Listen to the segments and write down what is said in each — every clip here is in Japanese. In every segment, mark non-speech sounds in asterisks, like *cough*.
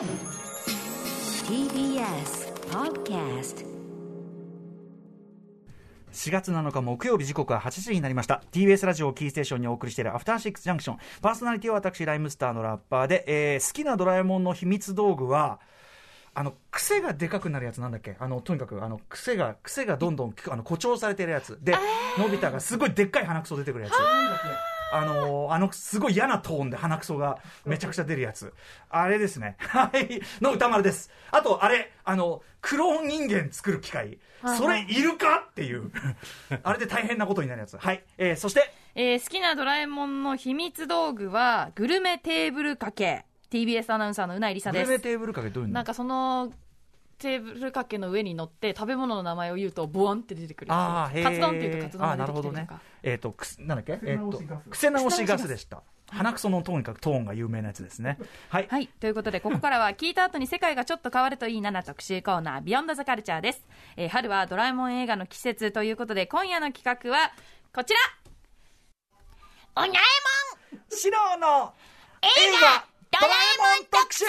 TBS Podcast 4月7日木曜日時刻は8時になりました。TBS ラジオをキーステーションにお送りしているアフターシックスジャンクション。パーソナリティは私ライムスターのラッパーで、えー好きなドラえもんの秘密道具はあの癖がでかくなるやつなんだっけ？あのとにかくあの癖が癖がどんどんあの誇張されてるやつ。でのび太がすごいでっかい鼻くそ出てくるやつあのあのすごい嫌なトーンで鼻くそがめちゃくちゃ出るやつ。あれですね。はい。の歌丸です。あとあれあのクローン人間作る機械。それいるかっていう。*laughs* あれで大変なことになるやつ。はい、えーそして。えー好きなドラえもんの秘密道具はグルメテーブル掛け。TBS アナウンサーのうないりさグです。ルメテーブルかけどういうの？なんかそのテーブル掛けの上に乗って食べ物の名前を言うとボワンって出てくる。カツ丼っていうとカツ丼あーがなるほどね出てきたりとか、えっ、とくすなんだっけ？えっ、と癖直しガスでした。鼻くそのとにかくトーンが有名なやつですね。はい、はい。ということで、ここからは聞いた後に世界がちょっと変わるといいなな特集コーナー、ビヨンドザカルチャーです。えー春はドラえもん映画の季節ということで、今夜の企画は、こちら。おにゃえシローの映画画ドラえもん特集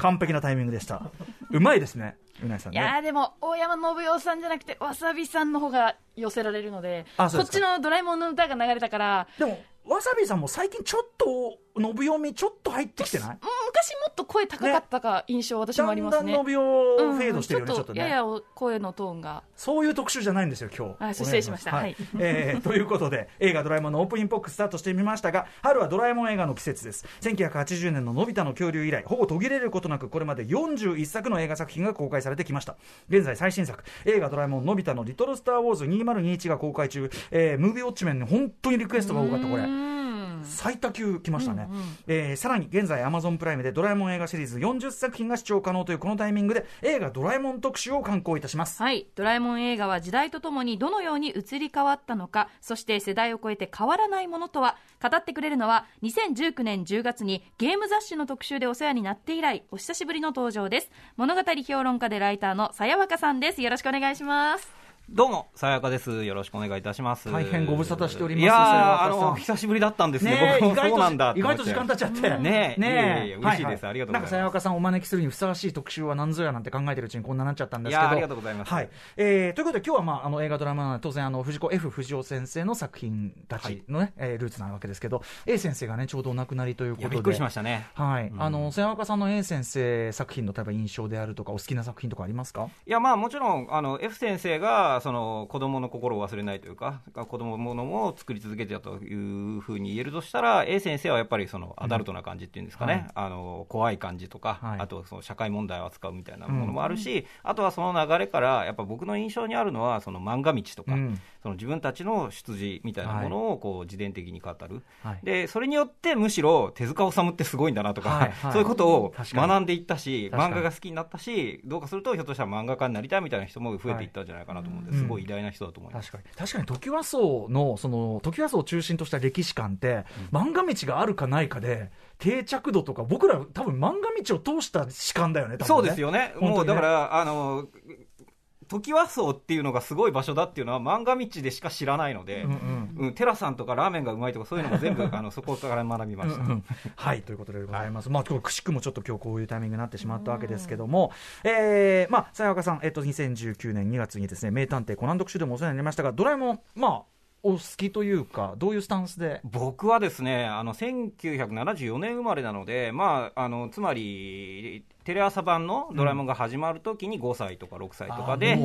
完璧なタイミングでした。うまいですね。うなぎさんもんいやでも、大山信代さんじゃなくて、わさびさんの方が寄せられるので、こっちのドラえもんの歌が流れたから、でもわさびさんも最近ちょっと伸び読みちょっと入ってきてない？うん昔と声高かったか印象、私もありますね。だんだん伸びをフェードしてるよね、うんちょっとねやや声のトーンが。そういう特集じゃないんですよ、今日。あ失礼しましたはいはいえー *laughs* ということで、映画ドラえもんのオープニングポックスタートしてみましたが、春はドラえもん映画の季節です。1980年ののび太の恐竜以来、ほぼ途切れることなく、これまで41作の映画作品が公開されてきました。現在最新作、映画ドラえもんのび太のリトルスター・ウォーズ2021が公開中、えームービーウォッチメンに本当にリクエストが多かった、これう。ん最多級来ましたね、うんうんえーさらに現在アマゾンプライムでドラえもん映画シリーズ40作品が視聴可能というこのタイミングで映画ドラえもん特集を刊行いたしますはい。ドラえもん映画は時代とともにどのように移り変わったのか、そして世代を超えて変わらないものとは、語ってくれるのは、2019年10月にゲーム雑誌の特集でお世話になって以来、お久しぶりの登場です。物語評論家でライターのさやわかさんです。よろしくお願いします。どうも、さやかです。よろしくお願いいたします。大変ご無沙汰しております。いやあの、久しぶりだったんですね。僕もそうなんだと意外と時間経っちゃって、ねえいえ嬉しいです。ありがとうございます。なんかさやわかさんをお招きするにふさわしい特集は何ぞやなんて考えてるうちにこんなになっちゃったんですけど。いやありがとうございます。はい。えーということで今日は、まあ、あの映画ドラマ当然あの藤子 F 不二雄先生の作品たちのね、えールーツなわけですけど A 先生がねちょうどお亡くなりということで。びっくりしましたね。はい、うん。あの瀬岡さんの A 先生作品の例えば印象であるとかお好きな作品とかありますか？いや、まあもちろん、あの、F 先生が、その、子供の心を忘れないというか、子供ものを作り続けてたというふうに言えるとしたら、A 先生はやっぱりその、アダルトな感じっていうんですかね、はい。あの、怖い感じとか、はい。あと、その、社会問題を扱うみたいなものもあるし、あとはその流れから、やっぱ僕の印象にあるのは、その漫画道とか、うん。その自分たちの出自みたいなものをこう自伝的に語る、はい。でそれによってむしろ手塚治虫ってすごいんだなとか、そういうことを学んでいったし、漫画が好きになったし、どうかすると、ひょっとしたら漫画家になりたいみたいな人も増えていったんじゃないかなと思うんで、はいすごい偉大な人だと思います。確かに。確かに時和荘のその時和荘を中心とした歴史観って、漫画道があるかないかで定着度とか僕ら多分漫画道を通した史観だよねね。そうですよね、本当にねもうだから、あの時和荘っていうのがすごい場所だっていうのは、漫画道でしか知らないので、うんうん。うんテラさんとかラーメンがうまいとか、そういうのも全部あのそこから学びました。うんうん。はいということでございます、まあ今日くしくもちょっと今日こういうタイミングになってしまったわけですけども、えー、まあさやかさん、えっと、2019年2月にですね名探偵コナン特集でもお世話になりましたがドラえもんまあお好きというかどういうスタンスで？僕はですね、あの1974年生まれなので、まあ、あのつまり、テレ朝版のドラえもんが始まるときに5歳とか6歳とかで、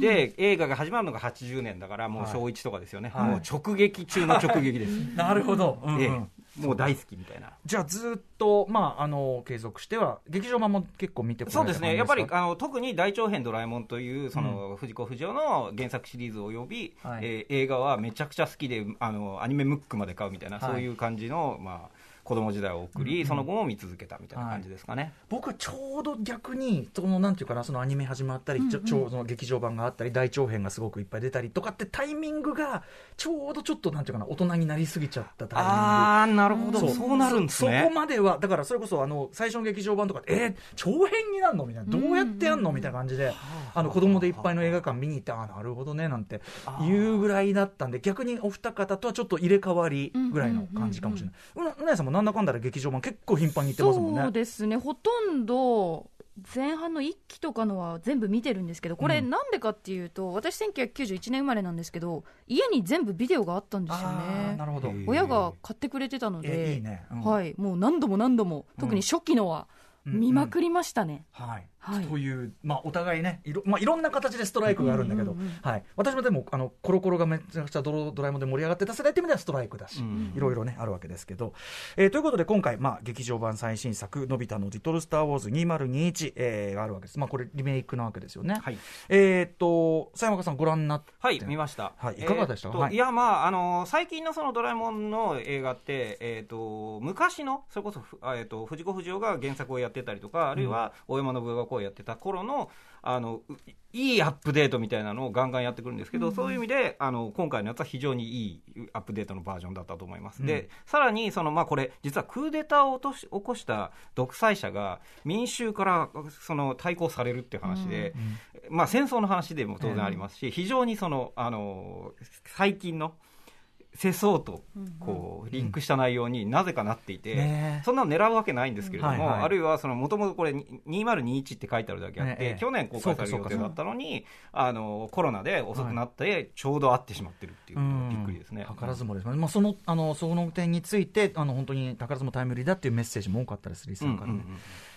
で映画が始まるのが80年だから、もうはい。小1とかですよね、はい。もう直撃中の直撃です、*laughs* なるほど、うんうん。ええ。もう大好きみたいな。じゃあずっと、まあ、あの継続しては劇場版も結構見てこられたそうですね、やっぱりあの特に大長編ドラえもんという、その、藤子不二雄の原作シリーズおよび、はい。えー映画はめちゃくちゃ好きで、あのアニメムックまで買うみたいな、はい。そういう感じの、まあ、子供時代を送り、うんうん。その後も見続けたみたいな感じですかね。僕ちょうど逆にそのなんていうかなそのアニメ始まったり、ちょちょうその劇場版があったり大長編がすごくいっぱい出たりとかってタイミングがちょうどちょっとなんていうかな大人になりすぎちゃったタイミング。あー、なるほど、そう。なるんですそそこね。まではだからそれこそあの最初の劇場版とかでえー長編になるの？みたいな。どうやってやんの？みたいな感じであの子供でいっぱいの映画館見に行ってあーなるほどねなんていうぐらいだったんで逆にお二方とはちょっと入れ替わりぐらいの感じかもしれない。うなうなやさんもなんだかんだで劇場版結構頻繁に行ってますもんね。そうですね、ほとんど前半の1期とかのは全部見てるんですけど、これ、うんなんでかっていうと、私、1991年生まれなんですけど、家に全部ビデオがあったんですよねな。るほど。親が買ってくれてたのえで、いいね。うんはい、もう何度も何度も、特に初期のはうん見まくりましたね。はい、はいという、まあ、お互いねいろ,、まあ、いろんな形でストライクがあるんだけど、うんうんうんはい、私もでもあのコロコロがめちゃくちゃドロドラえもんで盛り上がってた世代っていう意味ではストライクだし、うんいろいろねあるわけですけど、えーということで今回、まあ、劇場版最新作「のび太のリトル・スター・ウォーズ2021」えーがあるわけです、まあ、これリメイクなわけですよね、はい。えっ、と佐山さんご覧になって？はい、見ました。はいいかがでしたえーとはい。いや、まあ、あの最近のそのドラえもんの映画って、えっ、と、昔の、それこそ、えっ、と、藤子不二雄が原作をやってたりとか、あるいは大山信夫がこうやってた頃の、あの、ういいアップデートみたいなのをガンガンやってくるんですけど、そういう意味で、あの、今回のやつは非常にいいアップデートのバージョンだったと思います。うん。で、さらに、その、まあ、これ、実はクーデターを落とし起こした独裁者が民衆から、その、対抗されるっていう話で、まあ、戦争の話でも当然ありますし、非常にその、あの、最近の世相とこうリンクした内容になぜかなっていて、そんなの狙うわけないんですけれども、あるいはそのもともとこれ2021って書いてあるだけあって、ええ去年公開される予定だったのに、あのコロナで遅くなって、ちょうど会ってしまってるっていうびっくりですね。図らずもですね、まあ、そのあのその点についてあの本当に宝ずもタイムリーだっていうメッセージも多かったです、リスナーからね。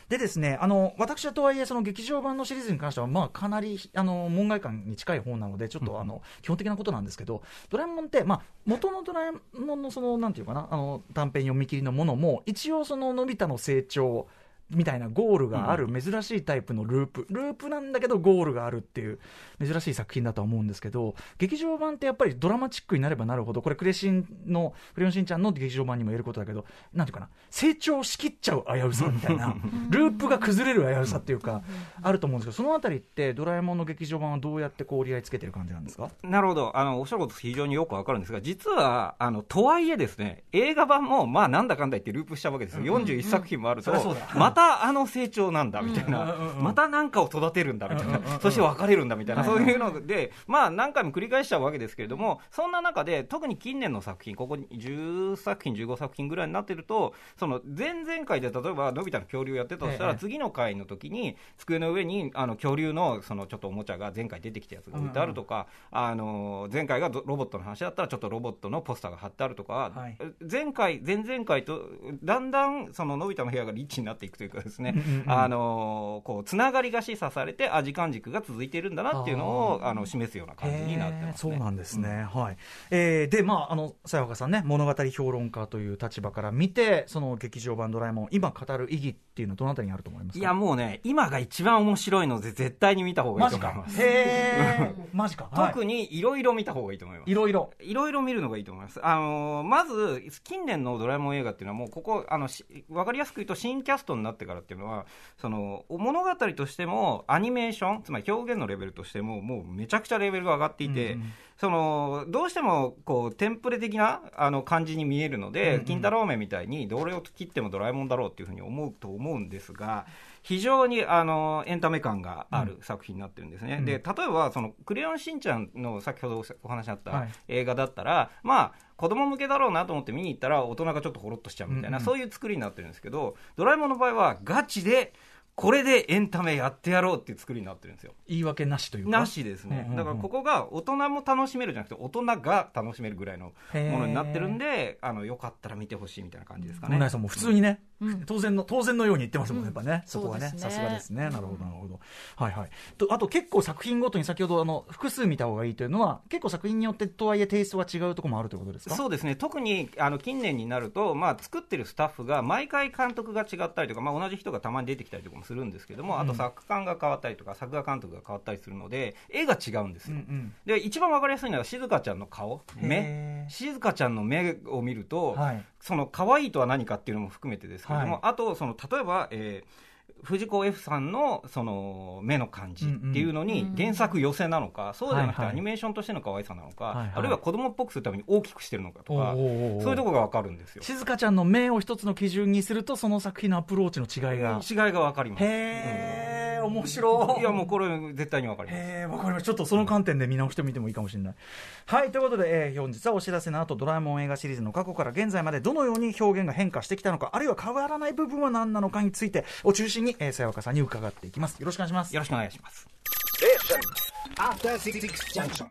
でですね、あの私はとはいえ、その劇場版のシリーズに関しては、まあ、かなりあの門外観に近い方なので、ちょっとあの基本的なことなんですけど、ドラえもんって、まあ、元のドラえもんのそのなんていうかな、あの短編読み切りのものも、一応、そののび太の成長みたいなゴールがある珍しいタイプのループ、ループなんだけどゴールがあるっていう珍しい作品だとは思うんですけど劇場版ってやっぱりドラマチックになればなるほどこれクレシンのクレヨンしんちゃんの劇場版にも言えることだけどなんていうかな成長しきっちゃう危うさみたいなループが崩れる危うさっていうかあると思うんですけどそのあたりってドラえもんの劇場版はどうやってこう折り合いつけてる感じなんですか？なるほど、あのおっしゃること非常によくわかるんですが、実はあのとはいえですね、映画版もまあなんだかんだ言ってループしちゃうわけですよ、41作品もあると、そりゃそうだ。またあの成長なんだみたいな、またなんかを育てるんだみたいな、そして別れるんだみたいな、はいそういうので、まあ何回も繰り返しちゃうわけですけれども、そんな中で、特に近年の作品、ここ10作品、15作品ぐらいになってると、その前々回で例えば、のび太の恐竜やってたとしたら、ええ。次の回の時に、机の上にあの恐竜のそのちょっとおもちゃが前回出てきたやつが置いてあるとか、あの前回がロボットの話だったら、ちょっとロボットのポスターが貼ってあるとか、はい。前回、前々回と、だんだんそののび太の部屋がリッチになっていくというかですね、うんうんうん。あのこうつながりが示唆されて、あ時間軸が続いているんだなっていうのをあの示すような感じになってます、ね、そうなんですね、はい。えーで、まあ、あのさやかさんね、物語評論家という立場から見て、その劇場版ドラえもん、今語る意義っていうのは、どのあたりにあると思いますか？いや、もうね、今が一番面白いので、絶対に見た方がいいと思いま、す。へー。マジか、特にいろいろ見た方がいいと思います。い。ろいろ、いろいろ見るのがいいと思います。あのーまず、近年のドラえもん映画っていうのは、もうここ、あの、しわかりやすく言うと、新キャストになってからっていうのは、その、物語としても、アニメーション、つまり表現のレベルとしても、もうめちゃくちゃレベルが上がっていて、うんうんその、どうしても、こう、テンプレ的な、あの、感じに見えるので、うんうん。金太郎飴みたいに、どれを切ってもドラえもんだろうっていうふうに思うと思うんですが、非常に、あの、エンタメ感がある作品になってるんですね。うん。で、例えば、その、クレヨンしんちゃんの先ほどお話にあった、はい。映画だったら、まあ、子供向けだろうなと思って見に行ったら、大人がちょっとほろっとしちゃうみたいな、うんうん。そういう作りになってるんですけど、ドラえもんの場合は、ガチで、これでエンタメやってやろうっていう作りになってるんですよ。言い訳なしというか、なしですね、うんうんうん。だからここが大人も楽しめるじゃなくて、大人が楽しめるぐらいのものになってるんで、あのよかったら見てほしいみたいな感じですかね。村井さんも普通にね、うん当然の当然のように言ってますもんね、うん。やっぱね、そこはね、さすがですね、なるほど、なるほど、はいはい、とあと結構作品ごとに、先ほどあの複数見た方がいいというのは、結構作品によってとはいえ、テイストが違うところもあるということですか？そうですね。特にあの近年になると、まあ、作ってるスタッフが毎回監督が違ったりとか、まあ、同じ人がたまに出てきたりとかもするんですけども、あと作家が変わったりとか、作画監督が変わったりするので、絵が違うんですよ。うんうん。で一番わかりやすいのは静香ちゃんの顔、目。静香ちゃんの目を見ると、はいその可愛いとは何かっていうのも含めてですけれども、はい。あとその例えば、えー藤子 F さんのその目の感じっていうのに原作寄せなのか、そうではなくてアニメーションとしての可愛さなのか、あるいは子供っぽくするために大きくしてるのかとか、そういうところがわかるんですよ。静香ちゃんの目を一つの基準にすると、その作品のアプローチの違いが。違いがわかります。へえー、面白い。いやもうこれ絶対にわかります。えー、わかりました。ちょっとその観点で見直してみてもいいかもしれない。はい、ということで、えー、本日はお知らせの後、ドラえもん映画シリーズの過去から現在までどのように表現が変化してきたのか、あるいは変わらない部分は何なのかについてを中心に、えー、さやわかさんに伺っていきます。よろしくお願いします。よろしくお願いします。After Six Junction.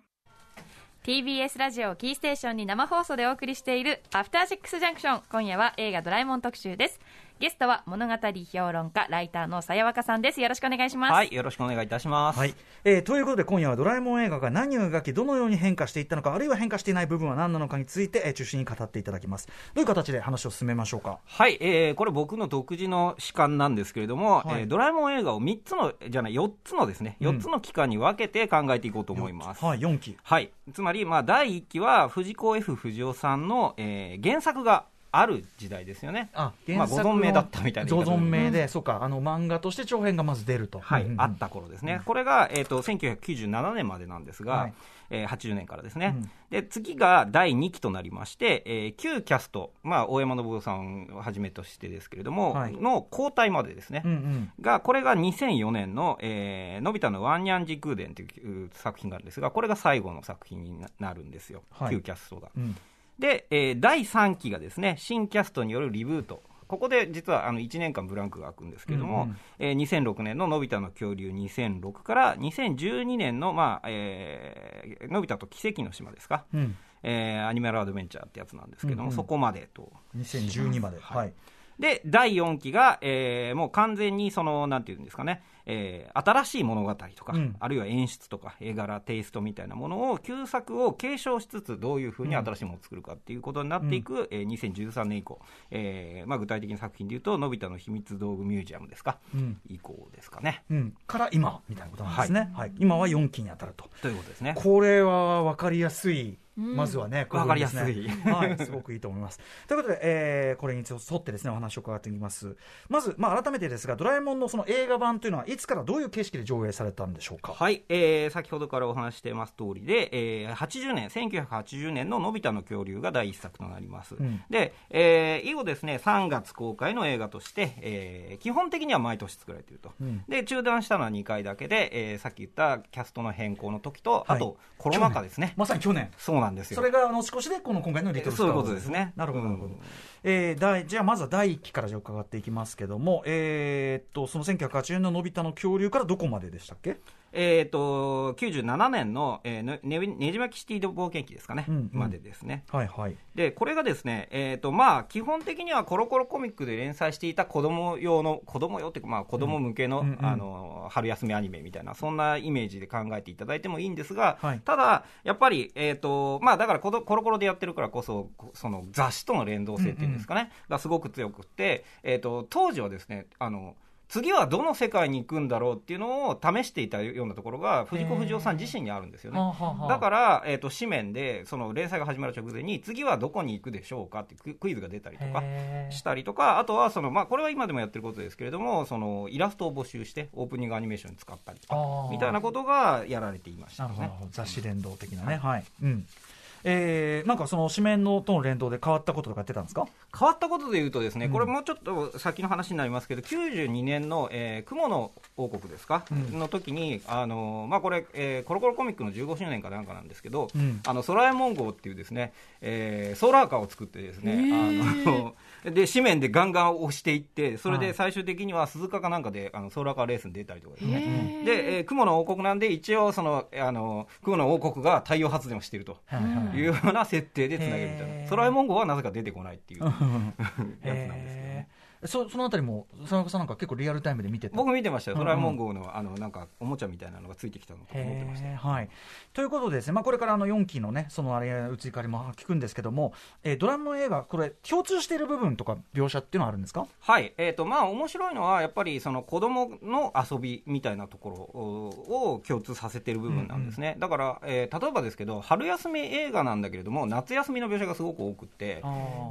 TBS ラジオキーステーションに生放送でお送りしているアフターシックスジャンクション今夜は映画ドラえもん特集ですゲストは物語評論家ライターのさやわかさんです。よろしくお願いします。はい、よろしくお願いいたします。はい、えーということで今夜はドラえもん映画が何を描きどのように変化していったのかあるいは変化していない部分は何なのかについて、えー中心に語っていただきます。どういう形で話を進めましょうか？はい、えーこれ僕の独自の主観なんですけれども、はい。えードラえもん映画を3つの、じゃない、4つのですね、4つの期間に分けて考えていこうと思います。はい4期。はい、つまり、まあ、第1期は藤子 F 不二雄さんの、えー原作がある時代ですよね。あまあ、ご存命だったみたいなご存命で、そうかあの漫画として長編がまず出ると。はい、うんうん。あった頃ですね、これが、えー、と1997年までなんですが、はい。えー80年からですね、うん。で次が第2期となりまして、えー旧キャスト、まあ、大山信夫さんをはじめとしてですけれども、はい。の交代までですね、うんうん。がこれが2004年の、えーのび太のワンニャン時空伝という作品があるんですが、これが最後の作品にななるんですよ、はい。旧キャストが。うんで、えー第3期がですね新キャストによるリブート。ここで実はあの1年間ブランクが空くんですけれども、うんうん。えー2006年ののび太の恐竜2006から2012年の、まあえーのび太と奇跡の島ですか、うん。えーアニマルアドベンチャーってやつなんですけども、うんうん。そこまでと。2012まで。はい。で、第4期が、えーもう完全にその、なんていうんですかね、えー新しい物語とか、うん。あるいは演出とか、絵柄、テイストみたいなものを、旧作を継承しつつ、どういうふうに新しいものを作るかっていうことになっていく、えー2013年以降、えーまあ、具体的な作品でいうと、のび太の秘密道具ミュージアムですか、うん。以降ですかね。うん。から今みたいなことなんですね、はい。今は4期に当たると。ということですね。これは分かりやすい、うんまずはね、わかりやすい *laughs* はい、すごくいいと思います。*laughs* ということで、えーこれに沿ってですね、お話を伺っていきます。まず、まあ、改めてですが、ドラえもんのその映画版というのは、いつからどういう形式で上映されたんでしょうか？はい、えー先ほどからお話ししています通りで、えー80年、1980年ののび太の恐竜が第一作となります。んで、えー以後ですね、3月公開の映画として、えー基本的には毎年作られていると。うんで、中断したのは2回だけで、えーさっき言ったキャストの変更の時と、はいあとコロナ禍ですね。まさに去年。そうなんですよ。それがあの少しで、この今回のリトルスターそういうことですねなるほど、うんなるほど。えー第じゃあ、まずは第1期からじゃあ伺っていきますけども、えーっと、その1980年ののび太の恐竜からどこまででしたっけ？えー、と97年の、えーねねねじ巻きシティ冒険記ですかね、うんうんまでですね。はいはい。でこれがですね、えーとまあ、基本的にはコロコロコミックで連載していた子供用の子供用っていうか、まあ、子供向けの,、うんうんうんあの春休みアニメみたいなそんなイメージで考えていただいてもいいんですが、はいただやっぱり、えーとまあ、だからコロコロでやってるからこそこその雑誌との連動性っていうんですかね、がすごく強くって、えー、と当時はですねあの次はどの世界に行くんだろうっていうのを試していたようなところが藤子不二雄さん自身にあるんですよね。だから、えー、と紙面でその連載が始まる直前に次はどこに行くでしょうかってククイズが出たりとかしたりとかあとはその、まあ、これは今でもやってることですけれどもそのイラストを募集してオープニングアニメーションに使ったりとかみたいなことがやられていました。ね雑誌連動的なね、はい、うん。えーなんかその紙面のとの連動で変わったこととかやってたんですか？変わったことで言うとですね、うん。これもうちょっと先の話になりますけど、92年の、えー雲の王国ですか、うん。の時に、あのまあこれ、えーコロコロコミックの15周年かなんかなんですけど、うん。あの空えもん号っていうですね、えーソーラーカーを作ってですね、あの *laughs* で紙面でガンガン押していって、それはい。で最終的には鈴鹿かなんかであのソーラーカーレースに出たりとかですね。で、えー雲の王国なんで、一応その、あの雲の王国が太陽発電をしているとはいうような設定でつなげるみたいな、空えもん号はなぜか出てこないっていう *laughs* *laughs* やつなんですけどね。えー。そそのあたりも佐中さんなんか結構リアルタイムで見てた？僕見てましたよ、うんうん。ドラえもん号のあのなんかおもちゃみたいなのがついてきたのとか思ってました。はい、ということでですね、まあ、これからあの4期のね、そのあれ、移り変わりも聞くんですけども、えードラえもん映画、これ、共通している部分とか、描写っていうのはあるんですか？はい、えーとまあ、面白いのは、やっぱりその子供の遊びみたいなところをを共通させてる部分なんですね、だから、えー例えばですけど、春休み映画なんだけれども、夏休みの描写がすごく多くって、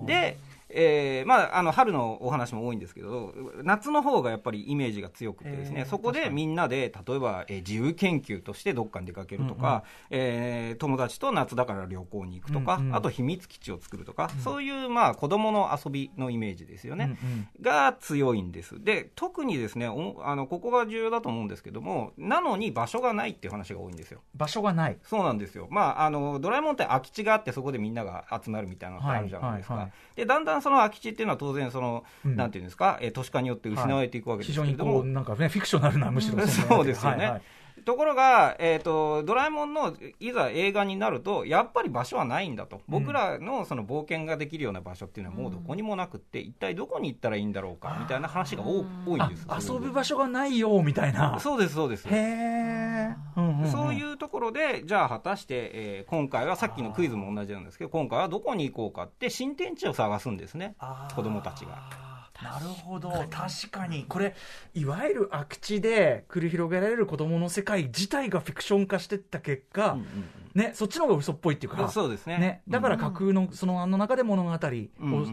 で、えーまあ、あの春のお話も多いんですけど夏の方がやっぱりイメージが強くてですね、えーそこでみんなで例えば、えー自由研究としてどっかに出かけるとか、えー友達と夏だから旅行に行くとか、うんうん。あと秘密基地を作るとか、そういう、まあ、子供の遊びのイメージですよね。うんうん。が強いんです。で特にですねおあのここが重要だと思うんですけどもなのに場所がないっていう話が多いんですよ。場所がない。そうなんですよ、まあ、あのドラえもんって空き地があってそこでみんなが集まるみたいなのってあるじゃないですか、はいはいはい。でだんだんその空き地っていうのは当然その、うん。なんていうんですか、えー都市化によって失われていくわけで非すけれども、常にこう、なんかね、フィクショナルな、むしろそうですよね。はいはいところが、えーと、ドラえもんのいざ映画になると、やっぱり場所はないんだと、僕らのその冒険ができるような場所っていうのはもうどこにもなくって、一体どこに行ったらいいんだろうかみたいな話が多多いんです。あ遊ぶ場所がないよ、みたいな。そうです、そうです。へえ。うんんんそういうところで、じゃあ果たして、えー今回はさっきのクイズも同じなんですけど、今回はどこに行こうかって、新天地を探すんですね、子供たちが。なるほど。確かに。これいわゆる空き地で繰り広げられる子供の世界自体がフィクション化してった結果、うんうんうん。ね、そっちの方が嘘っぽいっていうか。そうですね。だから架空のそのあの中で物語を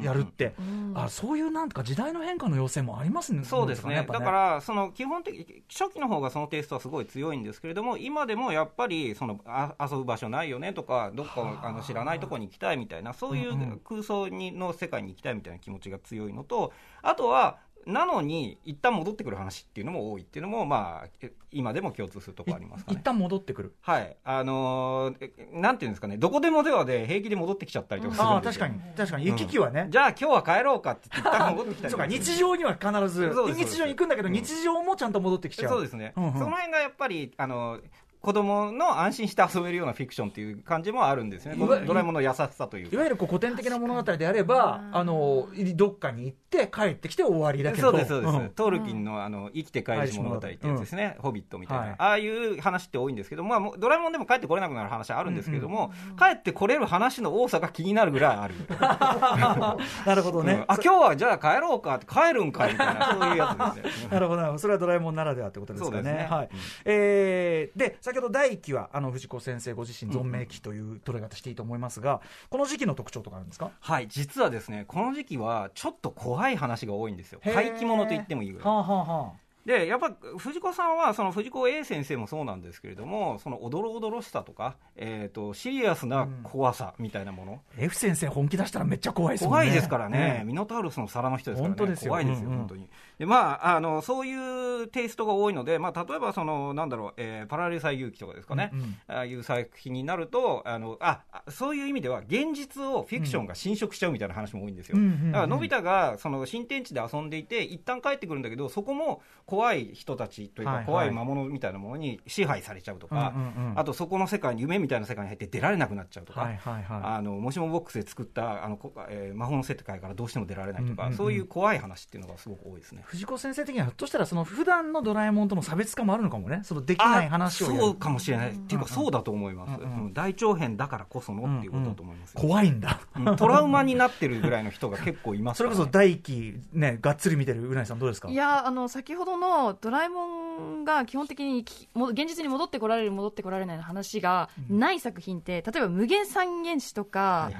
やるって、うんあそういうなんとか時代の変化の要請もありますね。そうですね。なんかだからその基本的初期の方がそのテイストはすごい強いんですけれども今でもやっぱりそのあ遊ぶ場所ないよねとかどっかあ。の知らないところに行きたいみたいなそういうんうん。う空想にの世界に行きたいみたいな気持ちが強いのとあとはなのに一旦戻ってくる話っていうのも多いっていうのもまあえ今でも共通するところありますかね。い一旦戻ってくる。はい、あのーえなんていうんですかね、どこでもではで平気で戻ってきちゃったりとかするんですよ。ああ確かに。確かに。行き来はね、じゃあ今日は帰ろうかって言って一旦戻ってきたり *laughs* そうか日常には必ず。日常に行くんだけど、うん。日常もちゃんと戻ってきちゃう。そうですね、うんうん。その辺がやっぱりあの子供の安心して遊べるようなフィクションっていう感じもあるんですね、ドラえもんの優しさというか。いわゆるこう古典的な物語であれば、あのどっかに行って帰ってきて終わりだけど、そうですそうです、ん。トールキンのあの生きて帰る物語ってやつですね、ホビットみたいな、はい。ああいう話って多いんですけど、まあ、ドラえもんでも帰ってこれなくなる話はあるんですけれども、帰ってこれる話の多さが気になるぐらいある。*laughs* なるほどね、うんあ今日はじゃあ帰ろうかって帰るんかみたいな、そういうやつですね。*laughs* なるほど。それはドラえもんならではってことですかね。はい。えーで先ほど第1期はあの藤子先生ご自身存命期という捉え方していいと思いますが、この時期の特徴とかあるんですか？はい、実はですね、この時期はちょっと怖い話が多いんですよ。怪奇物と言ってもいいぐらい。はあはあはでやっぱ藤子さんはその藤子 A 先生もそうなんですけれどもそのおどろおどろしさとか、えー、とシリアスな怖さみたいなもの、あ F 先生本気出したらめっちゃ怖いですね。怖いですからね、ね。ミノタウルスの皿の人ですからね、本当ですよ。怖いですよ、うんうん。本当に。でまあ、あのそういうテイストが多いので、まあ、例えばその、なんだろう、えーパラレル最遊記とかですかね、うんうん。ああいう作品になるとあのあ、あそういう意味では、現実をフィクションが侵食しちゃうみたいな話も多いんですよ。うんうんうん。だからのび太がその新天地で遊んでいて、一旦帰ってくるんだけど、そこも怖い人たちというか、怖い魔物みたいなものに支配されちゃうとか、あとそこの世界に、夢みたいな世界に入って出られなくなっちゃうとか。あのもしもボックスで作ったあの、こえー魔法の世界からどうしても出られないとか、そういう怖い話っていうのがすごく多いですね。藤子先生的にはひょっとしたらその普段のドラえもんとの差別化もあるのかもね。そのできない話をそうかもしれない、っていうか、そうだと思います、大長編だからこそのっていうことだと思います、怖いんだ。うん。トラウマになってるぐらいの人が結構いますそれこそ第一期ねがっつり見てるうないさんどうですか？いやあの先ほどのドラえもんが基本的にきも現実に戻ってこられる戻ってこられないの話がない作品って、例えば無限三原子とか、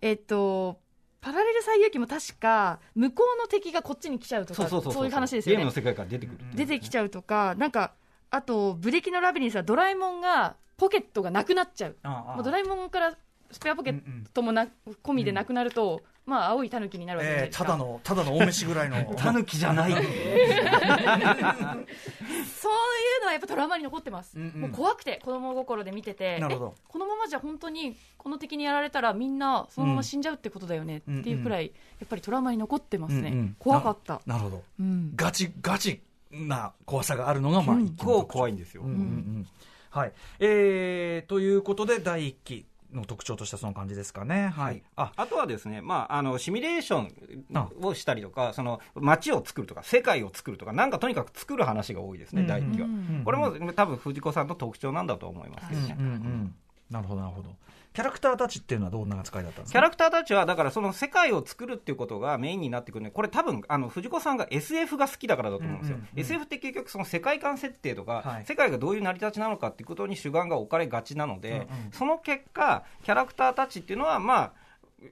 えっとパラレル最遊記も確か向こうの敵がこっちに来ちゃうとかそういう話ですよね。ゲームの世界から出てくるっていう出てきちゃうとかなんかあとブレキのラビリンスはドラえもんがポケットがなくなっちゃう。ああ。もうドラえもんからスペアポケットもな、込みでなくなると、まあ青いタヌキになるわけじゃないえー、ですか、ただのただの大飯ぐらいの。タヌキじゃない。*laughs* そういうのはやっぱトラウマに残ってます、うんうん。もう怖くて子供心で見てて。なるほど。えこのままじゃ本当にこの敵にやられたらみんなそのまま死んじゃうってことだよねっていうくらい、やっぱりトラウマに残ってますね、うんうん。怖かった、なるほど。うん、ガチガチな怖さがあるのがまあ一うん。期の結構怖いんですよ、うんうんうん。はい。えー、ということで第一期の特徴としてはその感じですかね。はい、はい。ああとはですね、まあ、あのシミュレーショあ。ンをしたりとか、その街を作るとか、世界を作るとか、なんかとにかく作る話が多いですね、うん。第一期は。うん。これも多分藤子さんの特徴なんだと思いますけどね。なるほどなるほどキャラクターたちっていうのはどんな扱いだったんですか？キャラクターたちは、だからその世界を作るっていうことがメインになってくるので、これ多分、あの、藤子さんが SF が好きだからだと思うんですよ。うんうんうん。SF って結局その世界観設定とか、はい。世界がどういう成り立ちなのかっていうことに主眼が置かれがちなので、うんうんその結果、キャラクターたちっていうのは、まあ、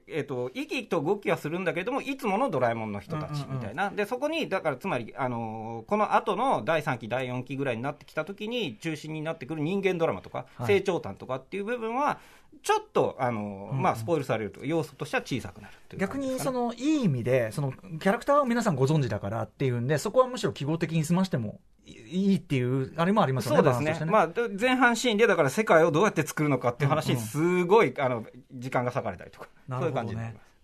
えっと、生き生きと動きはするんだけれども、いつものドラえもんの人たちみたいな、でそこに、だからつまり、あのこの後の第3期、第4期ぐらいになってきたときに、中心になってくる人間ドラマとか、はい。成長譚とかっていう部分は、ちょっと、あのまあ、スポイルされると、要素としては小さくなるっていう逆にそのいい意味でそのキャラクターを皆さんご存知だからっていうんでそこはむしろ記号的に済ましてもいいっていうあれもありますよねそうですバランスとして。ね。まあ、で前半シーンで、だから世界をどうやって作るのかっていう話にすごい、あの、時間が割かれたりとか、そういう感じ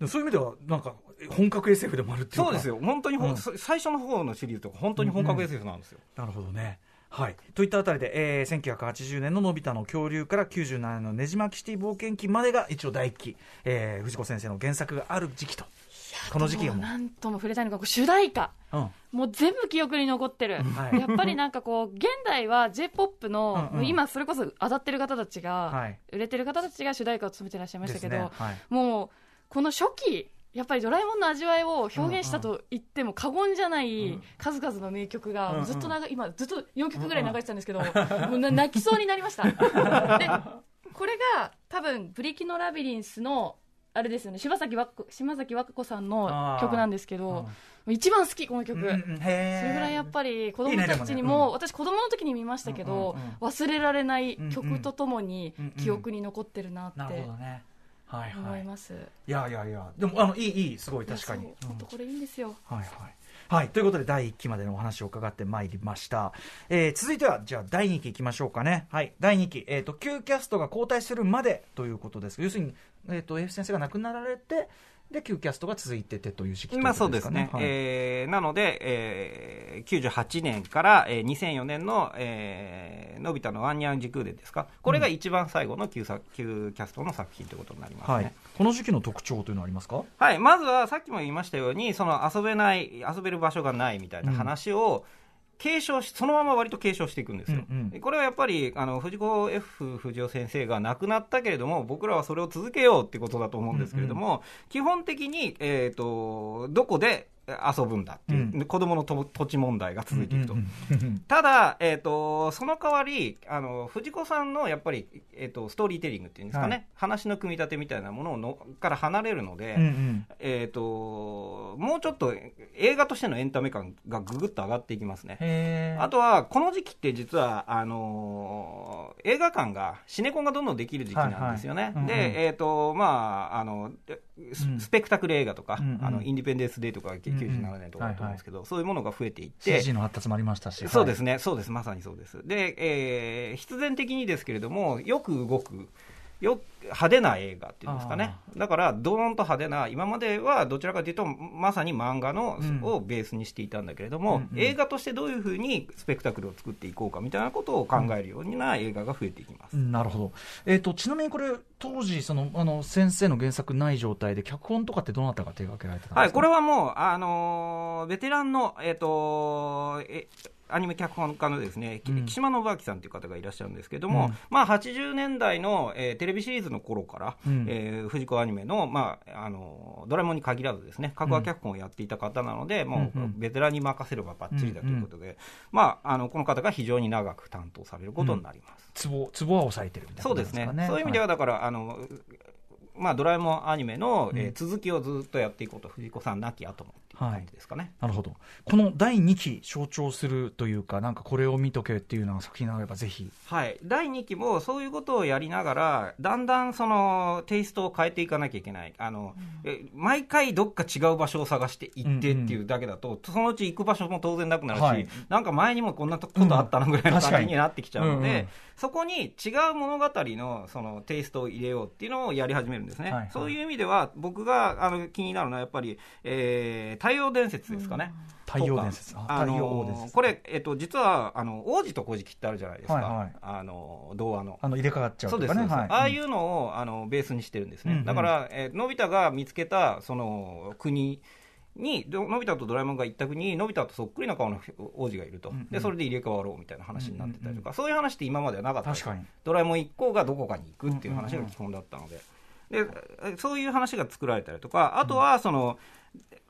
そういう意味ではなんか本格 SF でもあるっていうか。そうですよ、本当にうん。そ最初の方のシリーズとか、本当に本格 SF なんですよ。なるほどね。はい、といったあたりで、えー、1980年ののび太の恐竜から97年のねじ巻きシティ冒険記までが一応第一期、えー、藤子先生の原作がある時期と。この時期がもう、なんとも触れたいのが主題歌。うん、もう全部記憶に残ってる、はい。*laughs* やっぱりなんかこう現代は j p o p の、うんうん。今それこそ当たってる方たちが、はい。売れてる方たちが主題歌を務めてらっしゃいましたけど、ね。はい。もうこの初期やっぱりドラえもんの味わいを表現したと言っても過言じゃない数々の名曲がうんうん。ずっと長い今ずっと4曲ぐらい流れてたんですけど、もうな泣きそうになりました。*laughs* でこれが多分「ブリキのラビリンス」のあれですよね柴崎和歌島崎和歌子さんの曲なんですけど一番好きこの曲、うんそれぐらいやっぱり子供たちにでももねうん。私子供の時に見ましたけど、うんうんうん。忘れられないうんうん曲とともにうんうん。記憶に残ってるなって。なるほどねはいはい思います、いやいやいやでもあのいいいいすごい確かに本当これいいんですよ、はいはい。はい。ということで、第1期までのお話を伺ってまいりました。えー続いては、じゃあ、第2期いきましょうかね。はい。第2期。えっ、と、旧キャストが交代するまでということです。要するに、えっ、と、F 先生が亡くなられて、で、旧キャストが続いててという時期というまあこそうですね。はいえーなので、えー98年から、えー2004年の、えーのび太のワンニャン時空伝ですか。これが一番最後の旧作旧キャストの作品ということになりますね。はい。この時期の特徴というのはありますか？はい、まずはさっきも言いましたように、その遊べない、遊べる場所がないみたいな話を、継承し、そのまま割と継承していくんですよ。うんうんでこれはやっぱり、あの、藤子 F 不二雄先生が亡くなったけれども、僕らはそれを続けようってことだと思うんですけれども、基本的に、えっ、と、どこで遊ぶんだっていう、うん。子供のと土地問題が続いていくと。うんうんうん。*laughs* ただ、えー、とその代わりあの藤子さんのやっぱり、えー、とストーリーテリングっていうんですかね、はい。話の組み立てみたいなものをのから離れるので、うんうん。えー、ともうちょっと映画としてのエンタメ感がぐぐっと上がっていきますね。あとは、この時期って実は、あのー映画館が、シネコンがどんどんできる時期なんですよね。はいはい。で、えっ、と、まあ、あの、スペクタクル映画とか、うんうん。あの、インディペンデンス・デーとかうんうん97年とかだと思うんですけど、そういうものが増えていって、CG の発達もありましたし。そうですね、そうです、まさにそうです。で、えー必然的にですけれども、よく動く、よ派手な映画っていうんですかね、だから、ドーンと派手な、今まではどちらかというと、まさに漫画の、うん。をベースにしていたんだけれども、うんうん。映画としてどういうふうにスペクタクルを作っていこうかみたいなことを考えるような映画が増えていきます。うんなるほど、えー、とちなみにこれ、当時そのあの先生の原作ない状態で、脚本とかってどなたが手掛けられてたんですか、はい、これはもう、あのーベテランの、えっ、とえアニメ脚本家のですね、きうん。木島信明さんという方がいらっしゃるんですけれども、うん。まあ、80年代の、えーテレビシリーズの頃から、うん。えー藤子アニメの、まあ、あのドラえもんに限らずですね、各話脚本をやっていた方なので、もうん。ううんベテランに任せればばっちりだということで、まあ、あのこの方が非常に長く担当されることになります。ツボツボは抑えてるみたいなそうですね。そういう意味では、だから、あのまあ、ドラえもんアニメの、えーうん。続きをずっとやっていこうと、藤子さん亡き後も感じですかね。なるほど、この第2期象徴するというか、なんかこれを見とけっていうような作品があれば、ぜひ。はい、第2期もそういうことをやりながら、だんだんそのテイストを変えていかなきゃいけない、あのえ毎回どっか違う場所を探して行ってっていうだけだと、そのうち行く場所も当然なくなるし、はい。なんか前にもこんなことあったのぐらいの感じになってきちゃうので、うんうん。そこに違う物語のそのテイストを入れようっていうのをやり始めるんですね。はいはい。そういう意味では、僕があの気になるのは、やっぱり、えー太陽伝説ですかね。太陽伝説。あ太陽あの。これ、えっと、実はあの王子と古事記ってあるじゃないですか、はいはい。あの童話の。あの入れ替わっちゃうそうです、ね。はい、ああいうのをあのベースにしてるんですね、うんうん。だから、えーのび太が見つけたその国に、どのび太とドラえもんが行った国に、のび太とそっくりな顔の王子がいると、うんうん。でそれで入れ替わろうみたいな話になってたりとか、うんそういう話って今まではなかった確かに。ドラえもん一行がどこかに行くっていう話が基本だったので。でえそういう話が作られたりとか、あとはその、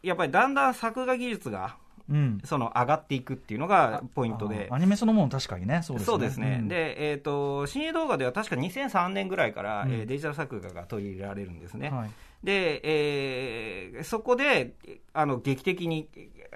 やっぱりだんだん作画技術がうん。その上がっていくっていうのがポイントで。あアニメそのもの確かにねそうですね。そうですね、ん。で、えー、と新鋭動画では確か2003年ぐらいから、うん。えーデジタル作画が取り入れられるんですね。はい。で、えーそこであの劇的に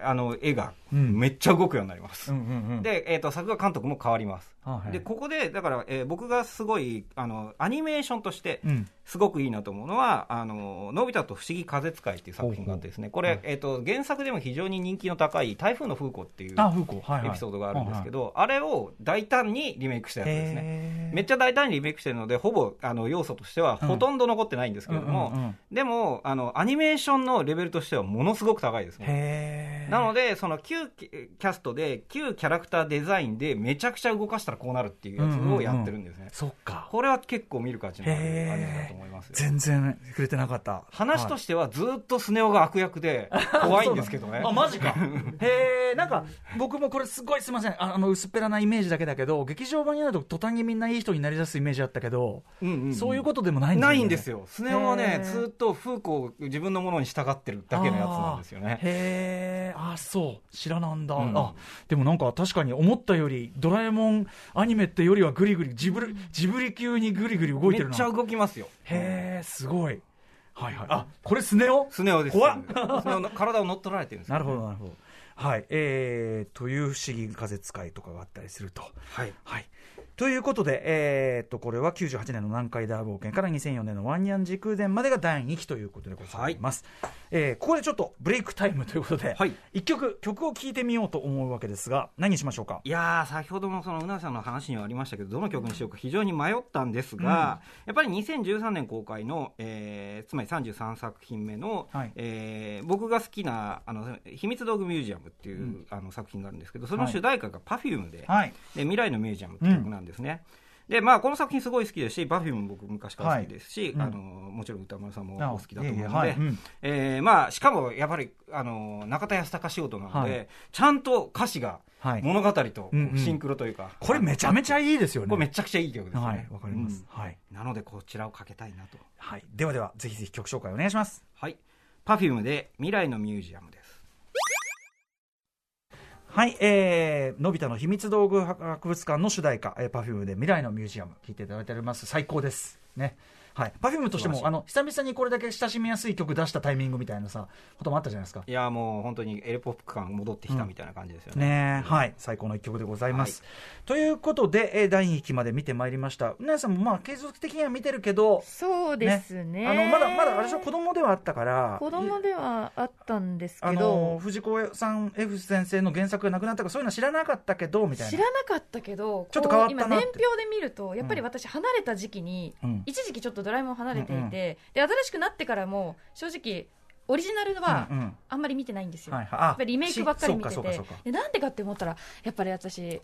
あの絵がうん。めっちゃ動くようになります。うんうんうん。で、えー、と作画監督も変わります。はい。でここでだから、えー僕がすごいあのアニメーションとしてうんすごくいいなと思うのは「あののび太と不思議風使い」っていう作品があってですねこれ、はいえー、と原作でも非常に人気の高い「台風の風子」っていうエピソードがあるんですけど、あれを大胆にリメイクしたやつですね。めっちゃ大胆にリメイクしてるので、ほぼあの要素としてはほとんど残ってないんですけれども、でもあの、アニメーションのレベルとしてはものすごく高いですね。なので、その旧キャストで、旧キャラクターデザインでめちゃくちゃ動かしたらこうなるっていうやつをやってるんですね。そっか。これは結構見る価値のあるアニメだと思いますよ。全然触れてなかった。話とししてはずっとスネ夫が悪役で怖いんですけどね。あマジか。へえんか僕もこれすごいすみません。ああの薄っぺらなイメージだけだけど劇場版になると途端にみんないい人になりだすイメージあったけど、うんうんうん。そういうことでもないんですよね。ないんですよ。スネ夫はねずっと風子を自分のものに従ってるだけのやつなんですよね。へえあそう。知らなんだ、うん。あでもなんか確かに思ったよりドラえもんアニメってよりはグリグリジブリジブリ級にグリグリ動いてるな。めっちゃ動きますよ。へえすごい。はいはい。あこれスネ夫？スネ夫です。怖っ。スネ夫の *laughs* 体を乗っ取られてるんですよ。なるほどなるほど。はい。えー、という不思議風使いとかがあったりすると。はい。はい。ということで、えーっと、これは98年の南海大冒険から2004年のワンニャン時空伝までが第2期ということでございます。えーここでちょっとブレイクタイムということで、はい。一曲、曲を聴いてみようと思うわけですが、何にしましょうか？いやー先ほどもそのうなさんの話にはありましたけどどの曲にしようか非常に迷ったんですが、やっぱり2013年公開の、えーつまり33作品目の、はい。えー僕が好きなあの秘密道具ミュージアムっていう、あの作品があるんですけどその主題歌が Perfume で,、はい。で未来のミュージアムって曲なんですね。でまあ、この作品すごい好きですし、Perfume も僕昔から好きですし、はいうんあのもちろん宇多丸さんもあお好きだと思うので、いえまあ、しかもやっぱりあの中田ヤスタカ仕事なので、はいちゃんと歌詞がはい物語とうんうんシンクロというか、これめちゃめちゃいいですよね。これめちゃくちゃいい曲ですね。はい、わかります。はい。うんなのでこちらをかけたいなと。はい。ではでは、ぜひぜひ曲紹介お願いします。はい。Perfume で未来のミュージアムです。はい、えー、のび太のひみつ道具博物館の主題歌、えー、 Perfume で未来のミュージアム、聴いていただいております。最高です。ね。はい。パフュームとしても、あの、久々にこれだけ親しみやすい曲出したタイミングみたいなさ、こともあったじゃないですか。いやもう本当にエレポップ感戻ってきたみたいな感じですよね。ねえはい、最高の一曲でございます。ということで、えー第2期まで見てまいりました。うなやさんもまあ継続的には見てるけど、そうですねあのまだまだあれでしょ？子供ではあったから、子供ではあったんですあのけど藤子さん F 先生の原作がなくなったからそういうの知らなかったけどみたいな。知らなかったけどちょっと変わったな今年表で見るとやっぱり私離れた時期に、うん一時期ちょっとドラえもん離れていて、うんうん。で新しくなってからも正直オリジナルはうんうん。あんまり見てないんですよ、はいはい。あやっぱりリメイクばっかり見てて。でなんでかって思ったらやっぱり私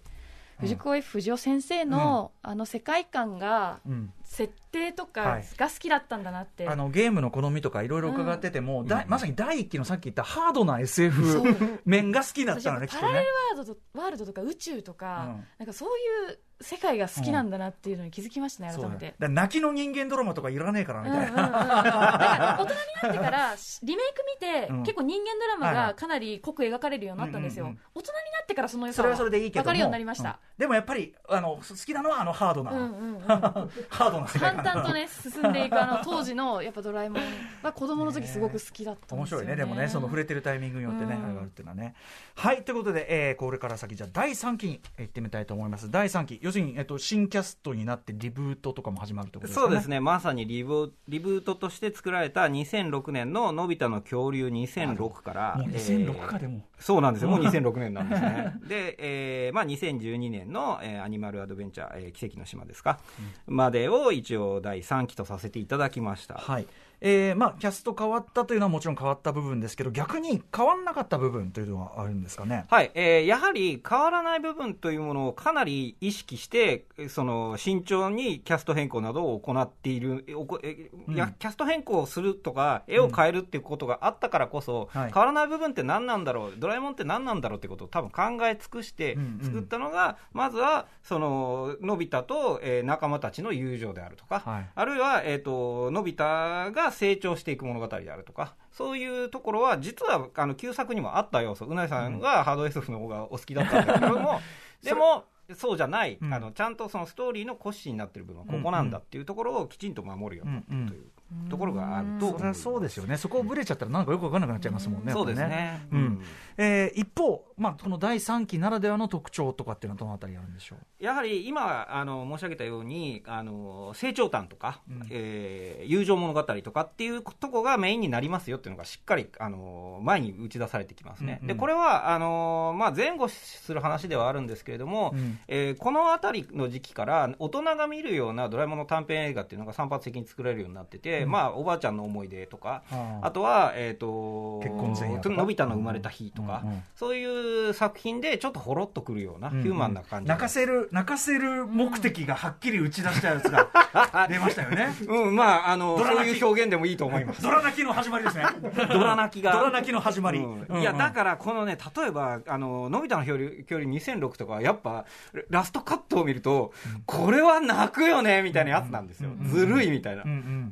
藤子 F 不二雄先生の、あの世界観がうん設定とはかい。が好きだったんだなって、あのゲームの好みとかいろいろ伺ってても、だいまさに第一期のさっき言ったハードなそ SF う。面が好きだっ私たのねきっとね。やっぱパラレル。ワールドとワールドとか宇宙とか、うん。なんかそういう世界が好きなんだなっていうのに気づきましたね、そう改めて。泣きの人間ドラマとかいらねえからみうんうんうん、たいな。だから大人になってからリメイク見て、うん。結構人間ドラマはいはい。がかなり濃く描かれるようになったんですよ、うんうんうん。大人になってからその良さそれはそれでいいけども。分かるようになりました、うん。でもやっぱりあの好きなのはあのハードな、うんうんうん。*laughs* ハードな世界観淡々とね進んでいくあの当時のやっぱドラえもんは子供の時すごく好きだったん面ですよ、ね、白いねでもねその触れてるタイミングによってね、うん。あれがあるっていうのはね。はいということで、えーこれから先じゃあ第3期に行ってみたいと思います。第3期要するに、えっと、新キャストになってリブートとかも始まるってことですかね。そうですね、まさにリブリブートとして作られた2006年ののび太の恐竜2006から、もうえ2006ーかでも、そうなんですよ、もう2006年なんですね。*laughs* で、えーまあ、2012年の、えーアニマルアドベンチャー、えー奇跡の島ですか、までを一応第3期とさせていただきました。はいえーまあ、キャスト変わったというのはもちろん変わった部分ですけど逆に変わんなかった部分というのはあるんですかね？はい、えーやはり変わらない部分というものをかなり意識して、えーその慎重にキャスト変更などを行っている、キャスト変更をするとか、絵を変えるっていうことがあったからこそ、はい。変わらない部分って何なんだろう、ドラえもんって何なんだろうってことを多分考え尽くしてうんうん。作ったのが、まずはそののび太と、えー仲間たちの友情であるとか、はい。あるいは、えー、とのび太が成長していく物語であるとか、そういうところは実はあの旧作にもあった要素。うなぎさんがハード SF の方がお好きだったんだけども、*laughs* でもそうじゃない、うん。あのちゃんとそのストーリーの骨子になってる部分はここなんだっていうところをきちんと守るようになってるというところがあるとそそうですよね、そこをぶれちゃったら、なんかよく分からなくなっちゃいますもんね、そうですね。うん。えー一方、まあ、この第3期ならではの特徴とかっていうのは、どのあたりあるんでしょう？やはり今あの申し上げたようにあの成長譚とか、うん。えー友情物語とかっていうとこがメインになりますよっていうのがしっかりあの前に打ち出されてきますね、うんうん。でこれはあの、まあ、前後する話ではあるんですけれども、うん。えーこの辺りの時期から大人が見るようなドラえもんの短編映画っていうのが散発的に作られるようになってて、うんまあ、おばあちゃんの思い出とか、はああとは、えー、と結婚前夜とかのび太の生まれた日とか、そういう作品でちょっとほろっとくるような、ヒューマンな感じ泣かせる、泣かせる目的がはっきり打ち出したやつが *laughs* 出ましたよね。うん、まあ、あの、そういう表現でもいいと思います。ドラ泣きの始まりですね。ドラ泣きが。ドラ泣きの始まり。うんいや、だから、このね、例えば、あの、のび太の距離、距離2006とか、やっぱ、ラストカットを見ると、これは泣くよね、みたいなやつなんですよ。うんずるいみたいなうん。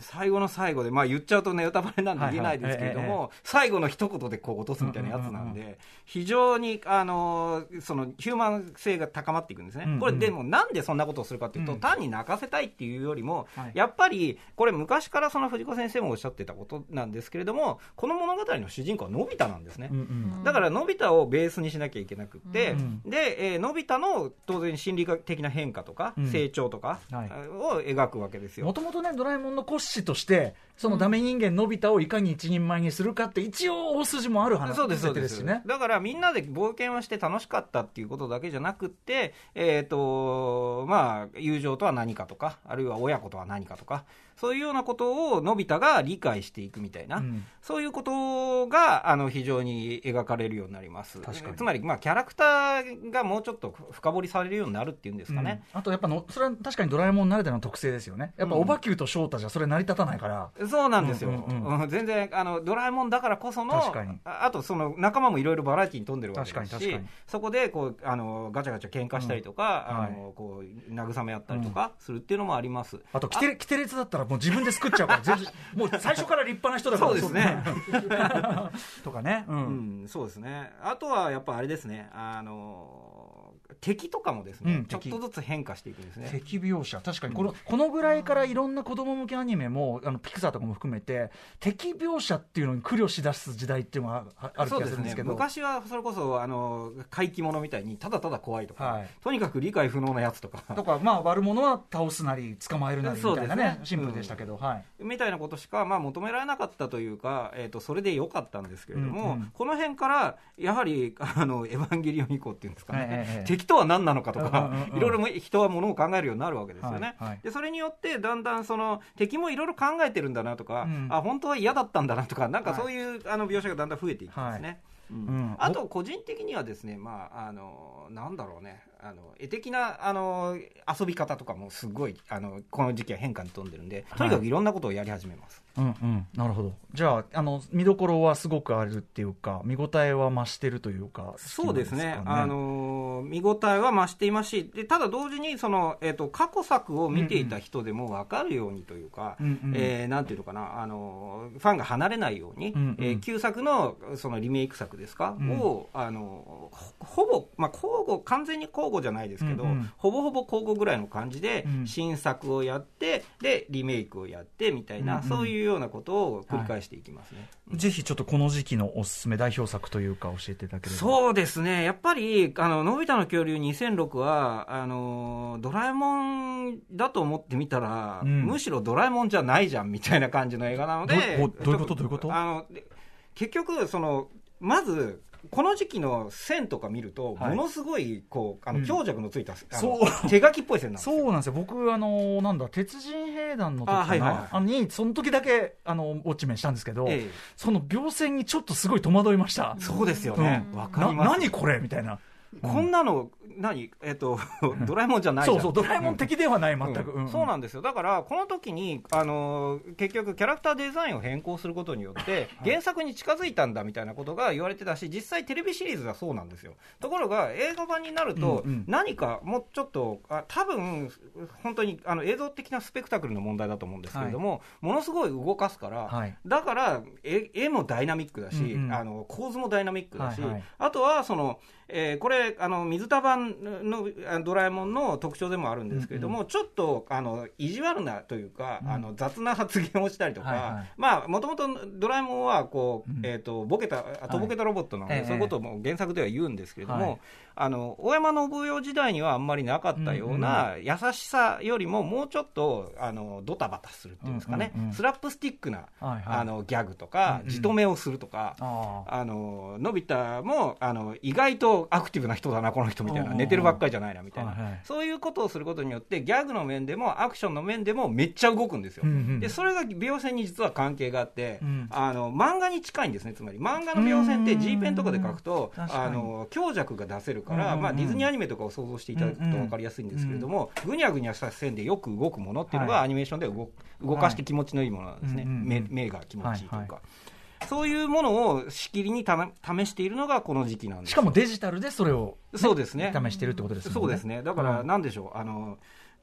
最後の最後で、まあ言っちゃうとネタバレなんで言えないですけれどはいはいええ。も、最後の一言でこう落とすみたいなやつなんうんうん。で、非常に、あの、そのヒューマン性が高まっていくんですね。うんうん。これでもなんでそんなことをするかっていうと、うん。単に泣かせたいっていうよりもはい、やっぱり、これ昔からその藤子先生もおっしゃってたことなんですけれども、この物語の主人公はのび太なんですね。うん。うん。だから、のび太をベースにしなきゃいけなくって、うんで、えーのび太の当然心理的な変化とか、うん。成長とかはい。を描くわけですよ。もともとね、ドラえもんの骨子として、そのダメ人間のび太をいかに一人前にするかって、一応大筋もある話そうです、そうす。だからみんなで冒険をして楽しかったっていうことだけじゃなくって、えっ、と、まあ、友情とは何かとか、あるいは親子とは何かとか、そういうようなことをのび太が理解していくみたいな、うん。そういうことが、あの、非常に描かれるようになります。確かに。つまり、まあ、キャラクターがもうちょっと深掘りされるようになるっていうんですかね。うん。あとやっぱの、それは確かにドラえもんならではの特性ですよね。やっぱ、うん。おばきゅうと翔太じゃそれ成り立たないから。そうなんですよ、うんうんうん。全然あのドラえもんだからこそのああとその仲間もいろいろバラエティに富んでるわけですし確かに確かに。そこでこうあのガチャガチャ喧嘩したりとか、うん。あのこう慰め合ったりとかするっていうのもあります、あと、キテレツだったらもう自分で作っちゃうから、全然、*laughs* もう最初から立派な人だから。そうですね。*laughs* とかね。う。うんんそうですねあとはやっぱあれですねあの敵とかもですね、うんちょっとずつ変化していくんですね。敵描写。確かにこの,、このぐらいからいろんな子供向けアニメもあのピクサーとかも含めて敵描写っていうのに苦慮しだす時代っていうのがあある気がするんですけど。昔はそれこそあの怪奇物みたいにただただ怖いとか、はい。とにかく理解不能なやつとか。とかまあ悪者は倒すなり捕まえるなりみたいなね *laughs* ね。シンプルでしたけど、はい。みたいなことしか、まあ、求められなかったというか、えー、とそれでよかったんですけれども、うんうん。この辺からやはりあのエヴァンゲリオン以降っていうんですかね、ええええ。敵とは何なのかとか、いろいろも人はものを考えるようになるわけですよね。はいはい。でそれによってだんだんその敵もいろいろ考えてるんだなとか、うん。あ本当は嫌だったんだなとかなんかはい。そういう、あの描写がだんだん増えていきますね。うん。うんあと個人的にはですね、まあ、あのなんだろうねあの絵的なあの遊び方とかもすごいあのこの時期は変化に富んでるんでとにかくいろんなことをやり始めます、うんうん、なるほど。じゃああの見どころはすごくあるっていうか見応えは増してるというかそうですね。あの見応えは増していますしでただ同時にその、えー、と過去作を見ていた人でも分かるようにというか、うんうん。えーなんていうのかなあのファンが離れないように、うんうん。えー旧作のそのリメイク作ですか、うん。をあのほほぼ、まあ、交互完全に交互じゃないですけど、うんうん。ほぼほぼ交互ぐらいの感じで、うん。新作をやってでリメイクをやってみたいな、うんうん。そういうようなことを繰り返していきますね。ぜひちょっとこの時期のおすすめ代表作というか教えていただければ。そうですね、やっぱり、あの、のび太の恐竜2006は、あの、ドラえもんだと思ってみたら、うん。むしろドラえもんじゃないじゃん、みたいな感じの映画なので、どういうこと？どういうこと？あの、で結局、その、まず、この時期の線とか見ると、はい。ものすごい、こう、あの、うん。強弱のついた、う。手書きっぽい線なんですよ。そうなんですよ。僕あのなんだ鉄人兵団の時かな。あはいはいはい。あのにその時だけあのウォッチメンしたんですけど、ええ。その描線にちょっとすごい戸惑いました。そうですよね。うん。わ、かります。な何これ？みたいなこんなの、何、えっと、ドラえもんじゃないじゃん。そうそう、ドラえもん的ではない、全く。うん。そうなんですよ。だからこの時にあのー結局キャラクターデザインを変更することによって原作に近づいたんだみたいなことが言われてたし実際テレビシリーズはそうなんですよ。ところが映画版になると何かもうちょっとあ多分本当にあの映像的なスペクタクルの問題だと思うんですけれども、ものすごい動かすから、はい。だから絵絵もダイナミックだし、あの構図もダイナミックだし、あとはその、えーこれあの水田版のドラえもんの特徴でもあるんですけれども、ちょっとあの意地悪なというか、あの雑な発言をしたりとか、はいはい。まあもともとドラえもんはこう、うん。えー、とボケたとぼけたロボットなので、ええそういうことも原作では言うんですけれども、はいあの大山信代時代にはあんまりなかったような優しさよりももうちょっとあのドタバタするっていうんですかね、スラップスティックな、はいはい。あのギャグとか、うんうん。じとめをするとか。ああののび太もあの意外とアクティブな人だな、この人みたいな、うん寝てるばっかりじゃないなみたいな、はいはい。そういうことをすることによって、ギャグの面でもアクションの面でもめっちゃ動くんですよ。うんうんでそれが描線に実は関係があって、うん。あの漫画に近いんですね、つまり。漫画の描線って G ペンとかで書くと、あの強弱が出せるから、うんうんうんまあ、ディズニーアニメとかを想像していただくと分かりやすいんですけれども、ぐにゃぐにゃした線でよく動くものっていうのが、はい。アニメーションで動動かして気持ちのいいものなんですね、目目が気持ちいいというか。はい。そういうものをしきりにた試しているのがこの時期なんですしかもデジタルでそれをそうですね。試してるってことですね。そうですね。だからうん。なんでしょう、あの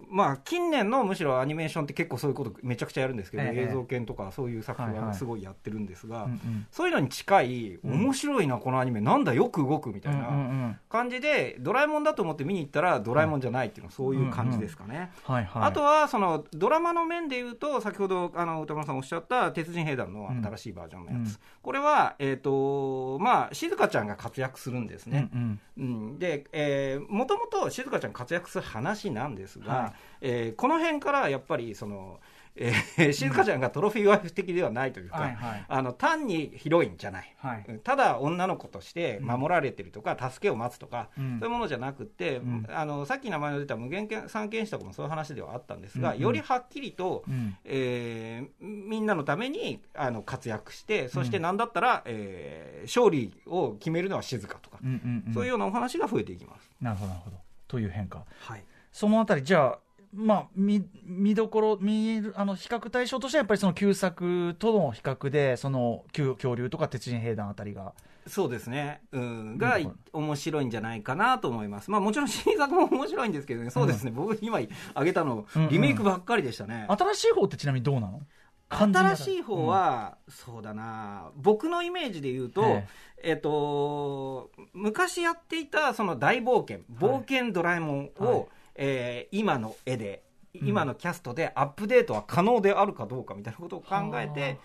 まあ、近年のむしろアニメーションって結構そういうことめちゃくちゃやるんですけど、ええ。映像犬とかそういう作品はいははい。すごいやってるんですが、うんうん。そういうのに近い、面白いな、このアニメ、なんだ、よく動くみたいうんうんうなん。感じで、ドラえもんだと思って見に行ったら、ドラえもんじゃないっていうのは、そういう感じですかね。はいはい。あとはそのドラマの面でいうと、先ほどあの歌丸さんおっしゃった鉄人兵団の新しいバージョンのやつ、うん。これは、えーとまあ、静香ちゃんが活躍するんですね。うんうん、で、えー、もともと静香ちゃん活躍する話なんですが、はいえーこの辺からやっぱりその、えー静香ちゃんがトロフィーワイフ的ではないというか、はいはい。あの単にヒロインじゃない、はい。うんただ女の子として守られてるとか、助けを待つとか、うん。そういうものじゃなくて、ん。あのさっき名前の出た無限三剣士とかもそういう話ではあったんですが、うんうん。よりはっきりと、うん。えーみんなのためにあの活躍して、そしてなんだったら、えー勝利を決めるのは静香とか、うんうんうん。そういうようなお話が増えていきます。なるほどなるほど。という変化。はいそのあたり、じゃあ、まあ、見見どころ見るあの比較対象としてはやっぱりその旧作との比較でその旧恐竜とか鉄人兵団あたりが。そうですね、うん、がうん面白いんじゃないかなと思います、まあ、もちろん新作も面白いんですけどね、そうですね、僕、今挙げたのうんうん、リメイクばっかりでしたね。新しい方ってちなみにどうなの？新しい方、は、そうだな、僕のイメージで言うと、え。えっと、昔やっていたその大冒険、冒険ドラえもんを、はいえー今の絵で、今のキャストでアップデートは可能であるかどうかみたいなことを考えて、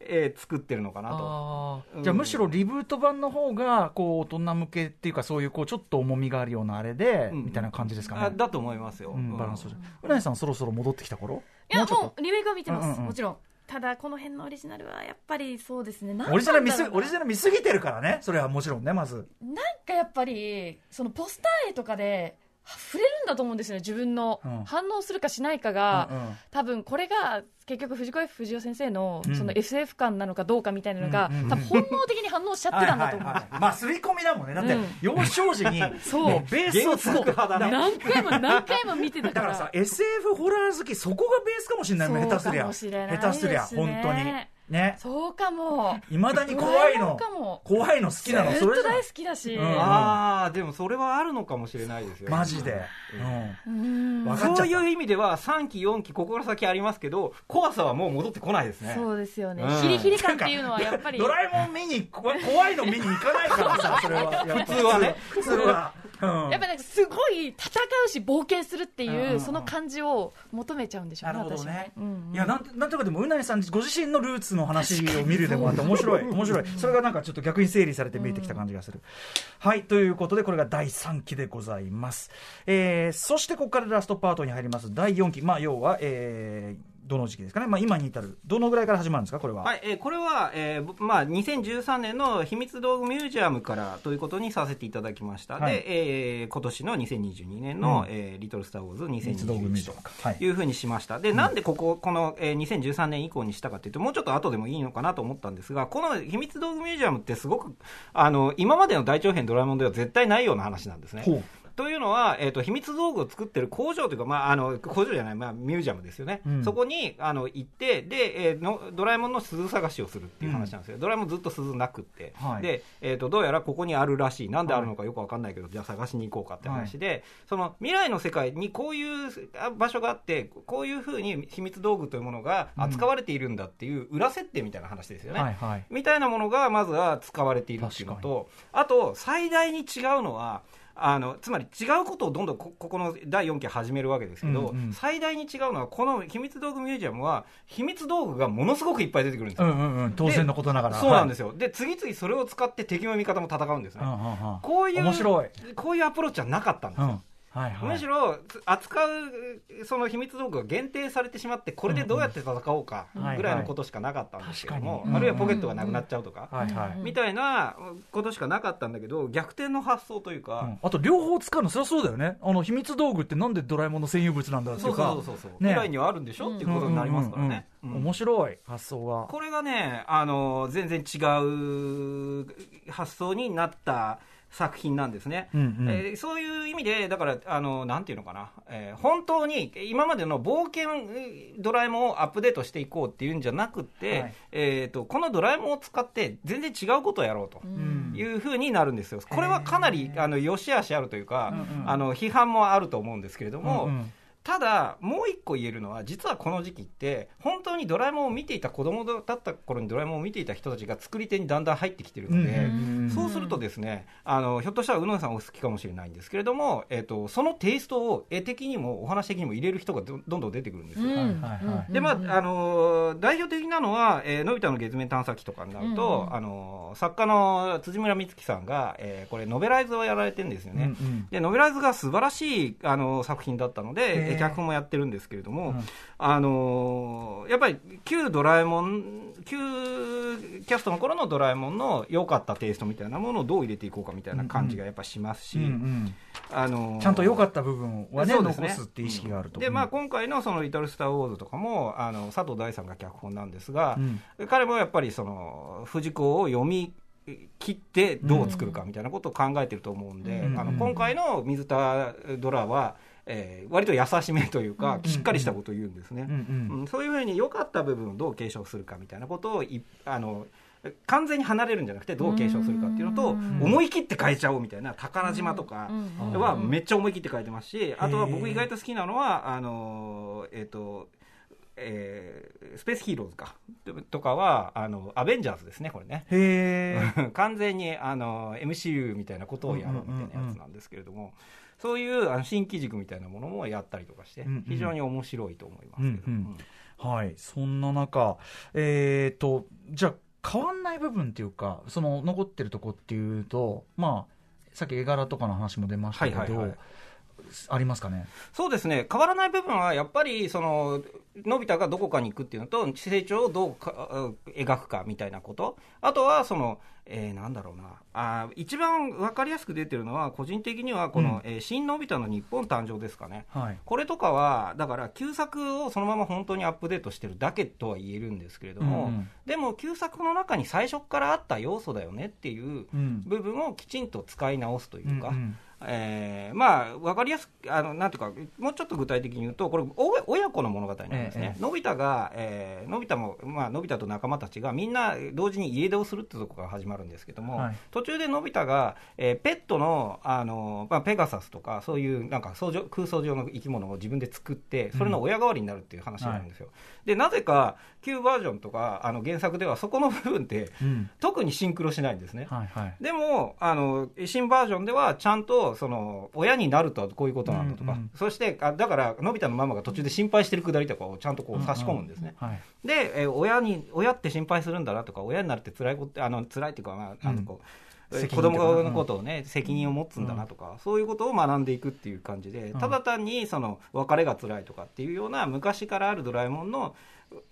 えー作ってるのかなと。じゃあむしろリブート版の方がこう大人向けっていうかそういうこうちょっと重みがあるようなあれで、うん。みたいな感じですかね。あだと思いますよ。うん、バランスを。うなぎさんそろそろ戻ってきた頃？いやもうリメイクは見てます、うんうんうん。もちろん。ただこの辺のオリジナルはやっぱりそうですね。オリジナル見すオリジナル見すぎてるからね。それはもちろんねまず。なんかやっぱりそのポスター絵とかで触れるんだと思うんですよね自分のうん。反応するかしないかが、うんうん。多分これが結局藤子 F 不二雄先生のうん。その SF 感なのかどうかみたいなのが、うん多分本能的に反応しちゃってたんだと。思う、まあ刷り込みだもんね。だって、うん。幼少時に *laughs* そう。ベースを作派だね。何回も何回も見てただかかららさ SF ホラー好きそこがベースかもしれないもん下手すりゃ。下手すりゃ本当にね。そうかも。いまだに怖いの。んかも。怖いの好きなの。ずっそれじゃんと大好きだし、うん。ああ、でもそれはあるのかもしれないですよ。マジで、うん。わかっちゃった。そういう意味では3期4期ここから先ありますけど怖さはもう戻ってこないですね。そうですよね、うん。ヒリヒリ感っていうのはやっぱり。ドラえもん見に怖怖いの見に行かないからさそれは。*laughs* 普通はね。普通は、うん。やっぱなんかすごい戦うし冒険するっていう、その感じを求めちゃうんでしょうねなるほどね。私は、うんうん。いやなんなんとかでもうなぎさんご自身のルーツの話を見るでもあって面白い。面白い。それがなんかちょっと逆に整理されて見えてきた感じがする、はい。ということでこれが第3期でございます、えーそしてここからラストパートに入ります。第4期。まあ要は、えーどの時期ですかね、まあ、今に至る、どのぐらいから始まるんですか、これは。はい、えーこれは、えーぼまあ、2013年の秘密道具ミュージアムからということにさせていただきました。はい。で、えー今年の2022年の、うん。えーリトル・スター・ウォーズ秘密道具ミュー2021ジアムか。はい。というふうにしました。で、なんでここ、この、えー2013年以降にしたかというと、もうちょっと後でもいいのかなと思ったんですが、この秘密道具ミュージアムってすごく、あの、今までの大長編ドラえもんでは絶対ないような話なんですね。というのは、えー、と秘密道具を作ってる工場というか、まあ、あの工場じゃない、まあ、ミュージアムですよね、うん。そこにあの行ってで、えーの、ドラえもんの鈴探しをするっていう話なんですよ、ドラえもんずっと鈴なくって、はい。でえー、とどうやらここにあるらしい、なんであるのかよくわかんないけど、じゃあ探しに行こうかって話で、その未来の世界にこういうあ場所があって、こういうふうに秘密道具というものが扱われているんだっていう裏設定みたいな話ですよね。はいはい。みたいなものがまずは使われているっていうのと、あと最大に違うのは、あのつまり違うことをどんどんこここの第4期始めるわけですけど、うんうん最大に違うのは、この秘密道具ミュージアムは、秘密道具がものすごくいっぱい出てくるんですよ。うんうんうん、当然のことながら。。そうなんですすよ、で次々それを使って敵も味方も戦うんですね、うんうんうんこういう面白い。こういうアプローチはなかったんですよ。うん。はいはい。むしろつ扱うその秘密道具が限定されてしまってこれでどうやって戦おうかぐらいのことしかなかったんですけども、あるいはポケットがなくなっちゃうとか。みたいなことしかなかったんだけど逆転の発想といううかん、あと両方使うの、そりゃそうだよね。あの秘密道具ってなんでドラえもんの占有物なんだっていそううか。そうそうそう、ね未来にはあるんでしょ？っていうことになりますからね。面白い発想が。これがね、あの全然違う発想になった作品なんですね、うんうん。えーそういう意味で、だから、あのなんていうのかな、えー本当に今までの冒険えードラえもんをアップデートしていこうっていうんじゃなくて、はい。えー、とこのドラえもんを使って、全然違うことをやろうと。うん。いうふうになるんですよ。これはかなりあの良し悪しあるというか、うんうん。あの批判もあると思うんですけれども、うんうんただ、もう一個言えるのは、実はこの時期って、本当にドラえもんを見ていた子供だった頃にドラえもんを見ていた人たちが作り手にだんだん入ってきてるので、うんそうするとですね、あのひょっとしたら宇野さんお好きかもしれないんですけれども、えっとそのテイストを絵的にもお話的にも入れる人がどどんどん出てくるんですよ。はいはいはい。でまああのー代表的なのは、えーのび太の月面探査機とかになると、うんうんあのー作家の辻村美月さんが、えーこれ、ノベライズをやられてるんですよね。うんうん。でノベライズが素晴らしいあの作品だったのへでー脚本もやってるんですけれども、うん。あのーやっぱり旧ドラえもん旧キャストの頃のドラえもんの良かったテイストみたいなものをどう入れていこうかみたいな感じがやっぱしますし、うんうん。あのーちゃんと良かった部分はね、そうです残すって意識があると。で、まあ、今回のその「リトル・スター・ウォーズ」とかもあの佐藤大さんが脚本なんですが、うん。彼もやっぱりその藤子を読み切ってどう作るかみたいなことを考えてると思うんで、うん。あの今回の水田ドラは、えー割と優しめというか、うんしっかりしたことを言うんですね。うんそういうふうに良かった部分をどう継承するかみたいなことをいあの完全に離れるんじゃなくてどう継承するかっていうのとうん思い切って変えちゃおうみたいな宝島とかうんはめっちゃ思い切って変えてますしあとは僕意外と好きなのはあのえっ、とえースペースヒーローズか。とかはあのアベンジャーズですねこれね。完全にあの MCU みたいなことをやろうみたいなやつなんですけれども、そういうあの新機軸みたいなものもやったりとかして、うんうん。非常に面白いと思いますけど、うんうん。はい、そんな中、えー、とじゃあ、変わんない部分っていうか、その残ってるとこっていうと、まあ、さっき絵柄とかの話も出ましたけど、はいはいはい。ありますかね？そうですね。変わらない部分はやっぱりそののび太がどこかに行くっていうのと成長をどうかあ描くかみたいなこと。あとはその、えーなんだろうな。あー一番分かりやすく出てるのは個人的にはこの、えー新のび太の日本誕生ですかね。はい。これとかは、だから旧作をそのまま本当にアップデートしてるだけとは言えるんですけれども、うんうん。でも旧作の中に最初からあった要素だよねっていううん。部分をきちんと使い直すというか、うんうんえーまあ、わかりやすく、あのなんていうか、もうちょっと具体的に言うと、これ、お親子の物語なんですねえ、えのび太が、えーのび太も、まあのび太と仲間たちがみんな同時に家出をするってところから始まるんですけども、はい途中でのび太が、えーペットのあの、まあ、ペガサスとか、そういうなんか空想上の生き物を自分で作って、それの親代わりになるっていう話があるんですよ。でなぜか、旧バージョンとかあの原作では、そこの部分って、うん特にシンクロしないんですね。はいはい。でもあの新バージョンではちゃんとその親になるとはこういうことなんだとか、うんうんそしてあだからのび太のママが途中で心配してるくだりとかをちゃんとこう差し込むんですね、はい。で、えー親に親って心配するんだなとか親になるって辛いことあの辛いっていうか、まあ、あのこう責任子供のことをね、責任を持つんだなとか、そういうことを学んでいくっていう感じで、ただ単にその別れが辛いとかっていうような昔からあるドラえもんの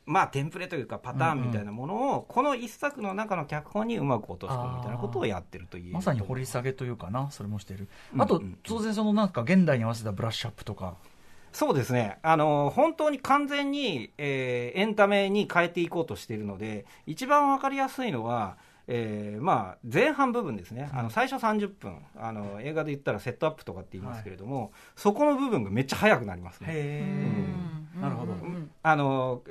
まあテンプレというかパターンみたいなものを、この一作の中の脚本にうまく落とし込むみたいなことをやってるという。まさに掘り下げというかなそれもしているあと当然そのなんか現代に合わせたブラッシュアップとか。そうですね、あの本当に完全に、えーエンタメに変えていこうとしているので、一番わかりやすいのは、えーまあ、前半部分ですね、あの最初30分。あの、映画で言ったらセットアップとかって言いますけれども、そこの部分がめっちゃ早くなりますね。へうん。なるほど。うん。あの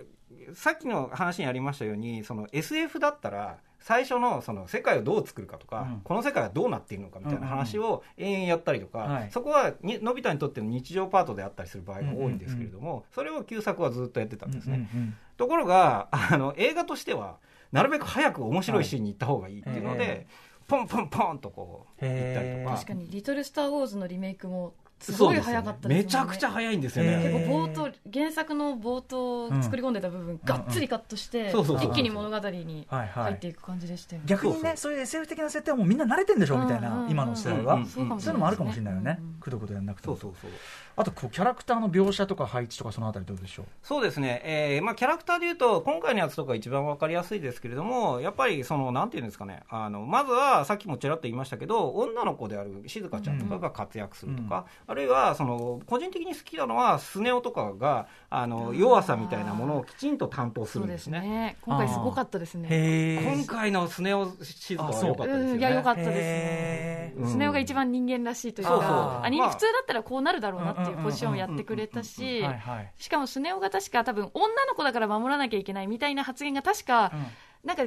さっきの話にありましたようにその SF だったら最初のその世界をどう作るかとか、うん。この世界はどうなっているのかみたいな話を延々やったりとか、はい。そこはにのび太にとっての日常パートであったりする場合が多いんですけれども、それを旧作はずっとやってたんですね、うんうんところがあの映画としてはなるべく早く面白いシーンに行った方がいいっていうので、はいへポンポンポンとこう行ったりとか。確かに「リトル・スター・ウォーズ」のリメイクもすごい早かったですもんね。めちゃくちゃ早いんですよね、結構冒頭原作の冒頭作り込んでた部分、がっつりカットして、一気に物語にはいはい。入っていく感じでしたよね、逆にねそういう SF 的な設定はもうみんな慣れてんでしょみたいうんうんうんな今の世代は。うんそうかもしれないですね。そういうのもあるかもしれないよね。うんうんくどくどやんなくても。そうそうそう。あとこうキャラクターの描写とか配置とかそのあたりどうでしょう？そうですね、えーまあ、キャラクターでいうと、今回のやつとか一番わかりやすいですけれども、やっぱりその、なんていうんですかね、あのまずはさっきもちらっと言いましたけど、女の子である静香ちゃんとかが活躍するとか、あるいはその個人的に好きなのは、スネ夫とかがあの弱さみたいなものをきちんと担当すそうですするんでね。ね。今回すごかったですね。へ今回のスネ夫静香は良かったですよね。う。んいや良かったですね。スネ夫が一番人間らしいというそうそう。かアニメまあ普通だったらこうなるだろうなっていうポジションをやってくれたししかもスネ夫が確か多分女の子だから守らなきゃいけないみたいな発言が確かなんか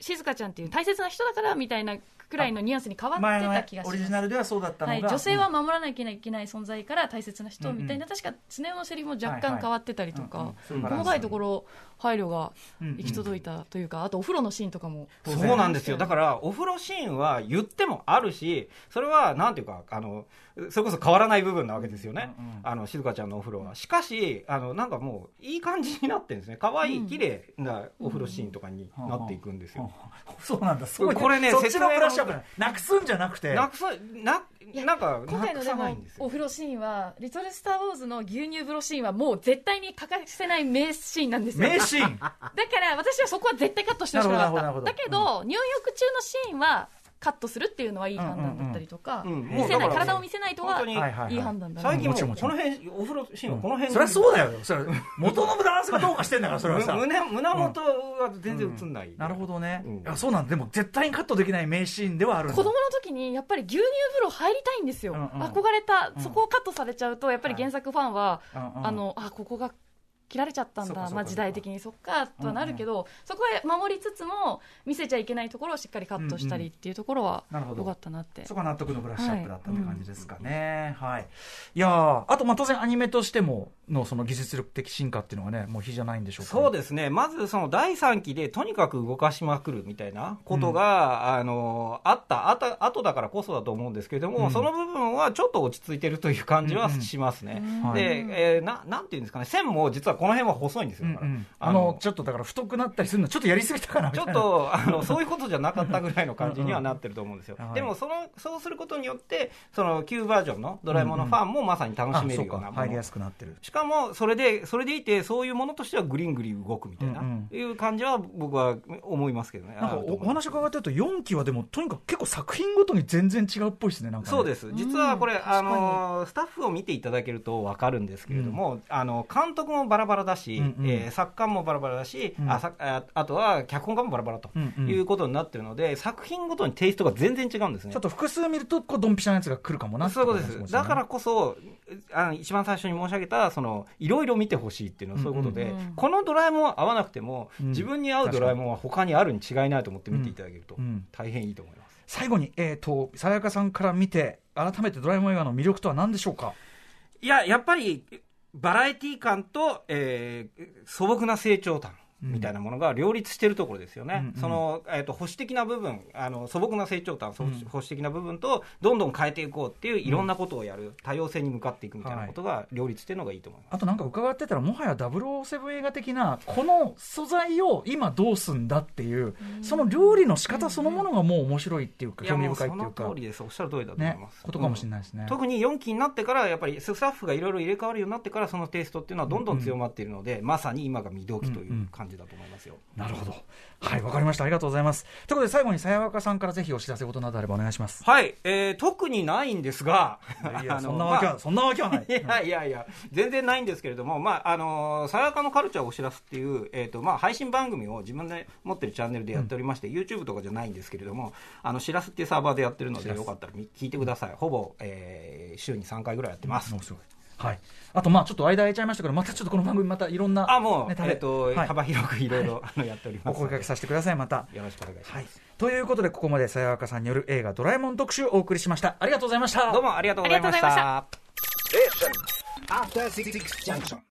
静香ちゃんっていう大切な人だからみたいなくらいのニュアンスに変わってた気がしますオリジナルではそうだったのが、はい、女性は守らなきゃいけない存在から大切な人みたいな、うん確かスネ夫のセリフも若干変わってたりとか、細かいところ配慮がうん行き届いたというか、あとお風呂のシーンとかもそうなんですよ。だから、お風呂シーンは言ってもあるし、それは、なんていうか、あの、それこそ変わらない部分なわけですよね。うんうんあの、静香ちゃんのお風呂は。しかし、あの、なんかもう、いい感じになってるんですね。可愛い、うん綺麗なお風呂シーンとかになっていくんですよ。*laughs* そうなんだすごいこれねそっちのブラッシュアップだなくすんじゃなくてなくさ、な、なんか、今回のでも。お風呂シーンは「リトル・スター・ウォーズ」の牛乳風呂シーンはもう絶対に欠かせない名シーンなんですよ名シーン。だから私はそこは絶対カットしてほしくなかった。だけど、入浴中のシーンはカットするっていうのはいい判断だったりとか、見せない体を見せないとは本当にはいはい判断だな。最近もこの辺、お風呂シーンはこの辺そりゃそうだよ。それ元のバランスがどうかしてんだからそれはさ。む胸、胸元は全然映んない。なるほどね、そうなんだ。でも絶対にカットできない名シーンではある子供の時にやっぱり牛乳風呂入りたいんですよ、憧れた、そこをカットされちゃうとやっぱり原作ファンは、あのあここが切られちゃったんだ、まあ、時代的にそっかとはなるけど、そこは守りつつも見せちゃいけないところをしっかりカットしたりっていうところはなるほど良かったなって。そこは納得のブラッシュアップだったって感じですかね。はい。い、やーあと、まあ、当然アニメとしても、のその技術力的進化っていうのはね、もう比じゃないんでしょうか、そうですね、まずその第3期でとにかく動かしまくるみたいなことが、あのあったあた後だからこそだと思うんですけれども、うん。その部分はちょっと落ち着いてるという感じはうんうん。しますね。はい。で、えーな、なんていうんですかね、線も実はこの辺は細いんですよ。うんうん、あの、ちょっとだから太くなったりするの、ちょっとやりすぎたかなみちょたいな。っとあのそういうことじゃなかったぐらいの感じにはなってると思うんですようんうん。でもそのそうすることによってその旧バージョンのドラえもんのファンもまさに楽しめるようなもの入りやすくなってる。しかもそれでそれでいてそういうものとしてはグリングリ動くみたいな、うんいう感じは僕は思いますけどね。なんかお話伺ってると、4期はでも、とにかく結構作品ごとに全然違うっぽいですね、ね。そうです実はこれ、うんあのスタッフを見ていただけると分かるんですけれども、あの監督もバラバラだし、うんうん。えー作家もバラバラだし、うん。あさああとは脚本家もバラバラとうんうん。いうことになってるので、作品ごとにテイストが全然違うんですね。ちょっ。と複数見ると、こう、ドンピシャなやつが来るかもなそういうことです。だからこそ、あの一番最初に申し上げた、その、いろいろ見てほしいっていうのはそういうことで、うんうん。このドラえもんは合わなくても、うん。自分に合うドラえもんは他にあるに違いないと思って見ていただけると、うん。大変いいと思います。最後に、えっ、と、さやかさんから見て、改めてドラえもん映画の魅力とは何でしょうか？いや、やっぱり、バラエティ感と、えー素朴な成長感。みたいなものが両立してるところですよね、うんうん。その、えー、と保守的な部分あの素朴な成長感、保守的な部分とどんどん変えていこうっていういろんなことをやる、多様性に向かっていくみたいなことが両立してるのがいいと思います。あとなんか伺ってたら、もはや007映画的な、この素材を今どうすんだっていう、その料理の仕方そのものがもう面白いっていうか、興味深いっていうか。通、りです、おっしゃる通りだと思いねます。、ことかもしれないですね。特に4期になってから、やっぱりスタッフがいろいろ入れ替わるようになってから、そのテイストっていうのはどんどん強まっているので、まさに今が見時という感じだと思いますよ。なるほど。はい、わかりました。ありがとうございます。ということで、最後にさやわかさんからぜひお知らせことなどあればお願いします。はい、えー特にないんですが、いや、*laughs* そんなわけは、まあそんなわけはない。*laughs* いやいやいや、全然ないんですけれども、まあ、あのさやかのカルチャーをお知らすっていう、えっ、と、まあ、配信番組を自分で持ってるチャンネルでやっておりまして、YouTube とかじゃないんですけれども、あの、しらすっていうサーバーでやってるので、よかったらみ聞いてください。ほぼ、えー週に3回ぐらいやってます。もうすごい。はい。あと、まあ、ちょっと間空いちゃいましたけど、またちょっとこの番組、またいろんな。あ、もう、ネタでえっ、と、はい幅広くいろいろ、あのやっております。お声掛けさせてください、また。よろしくお願いします。はい。ということで、ここまでさやわかさんによる映画ドラえもん特集をお送りしました。ありがとうございました。どうもありがとうございましありがとうございましたた。After Six Junction.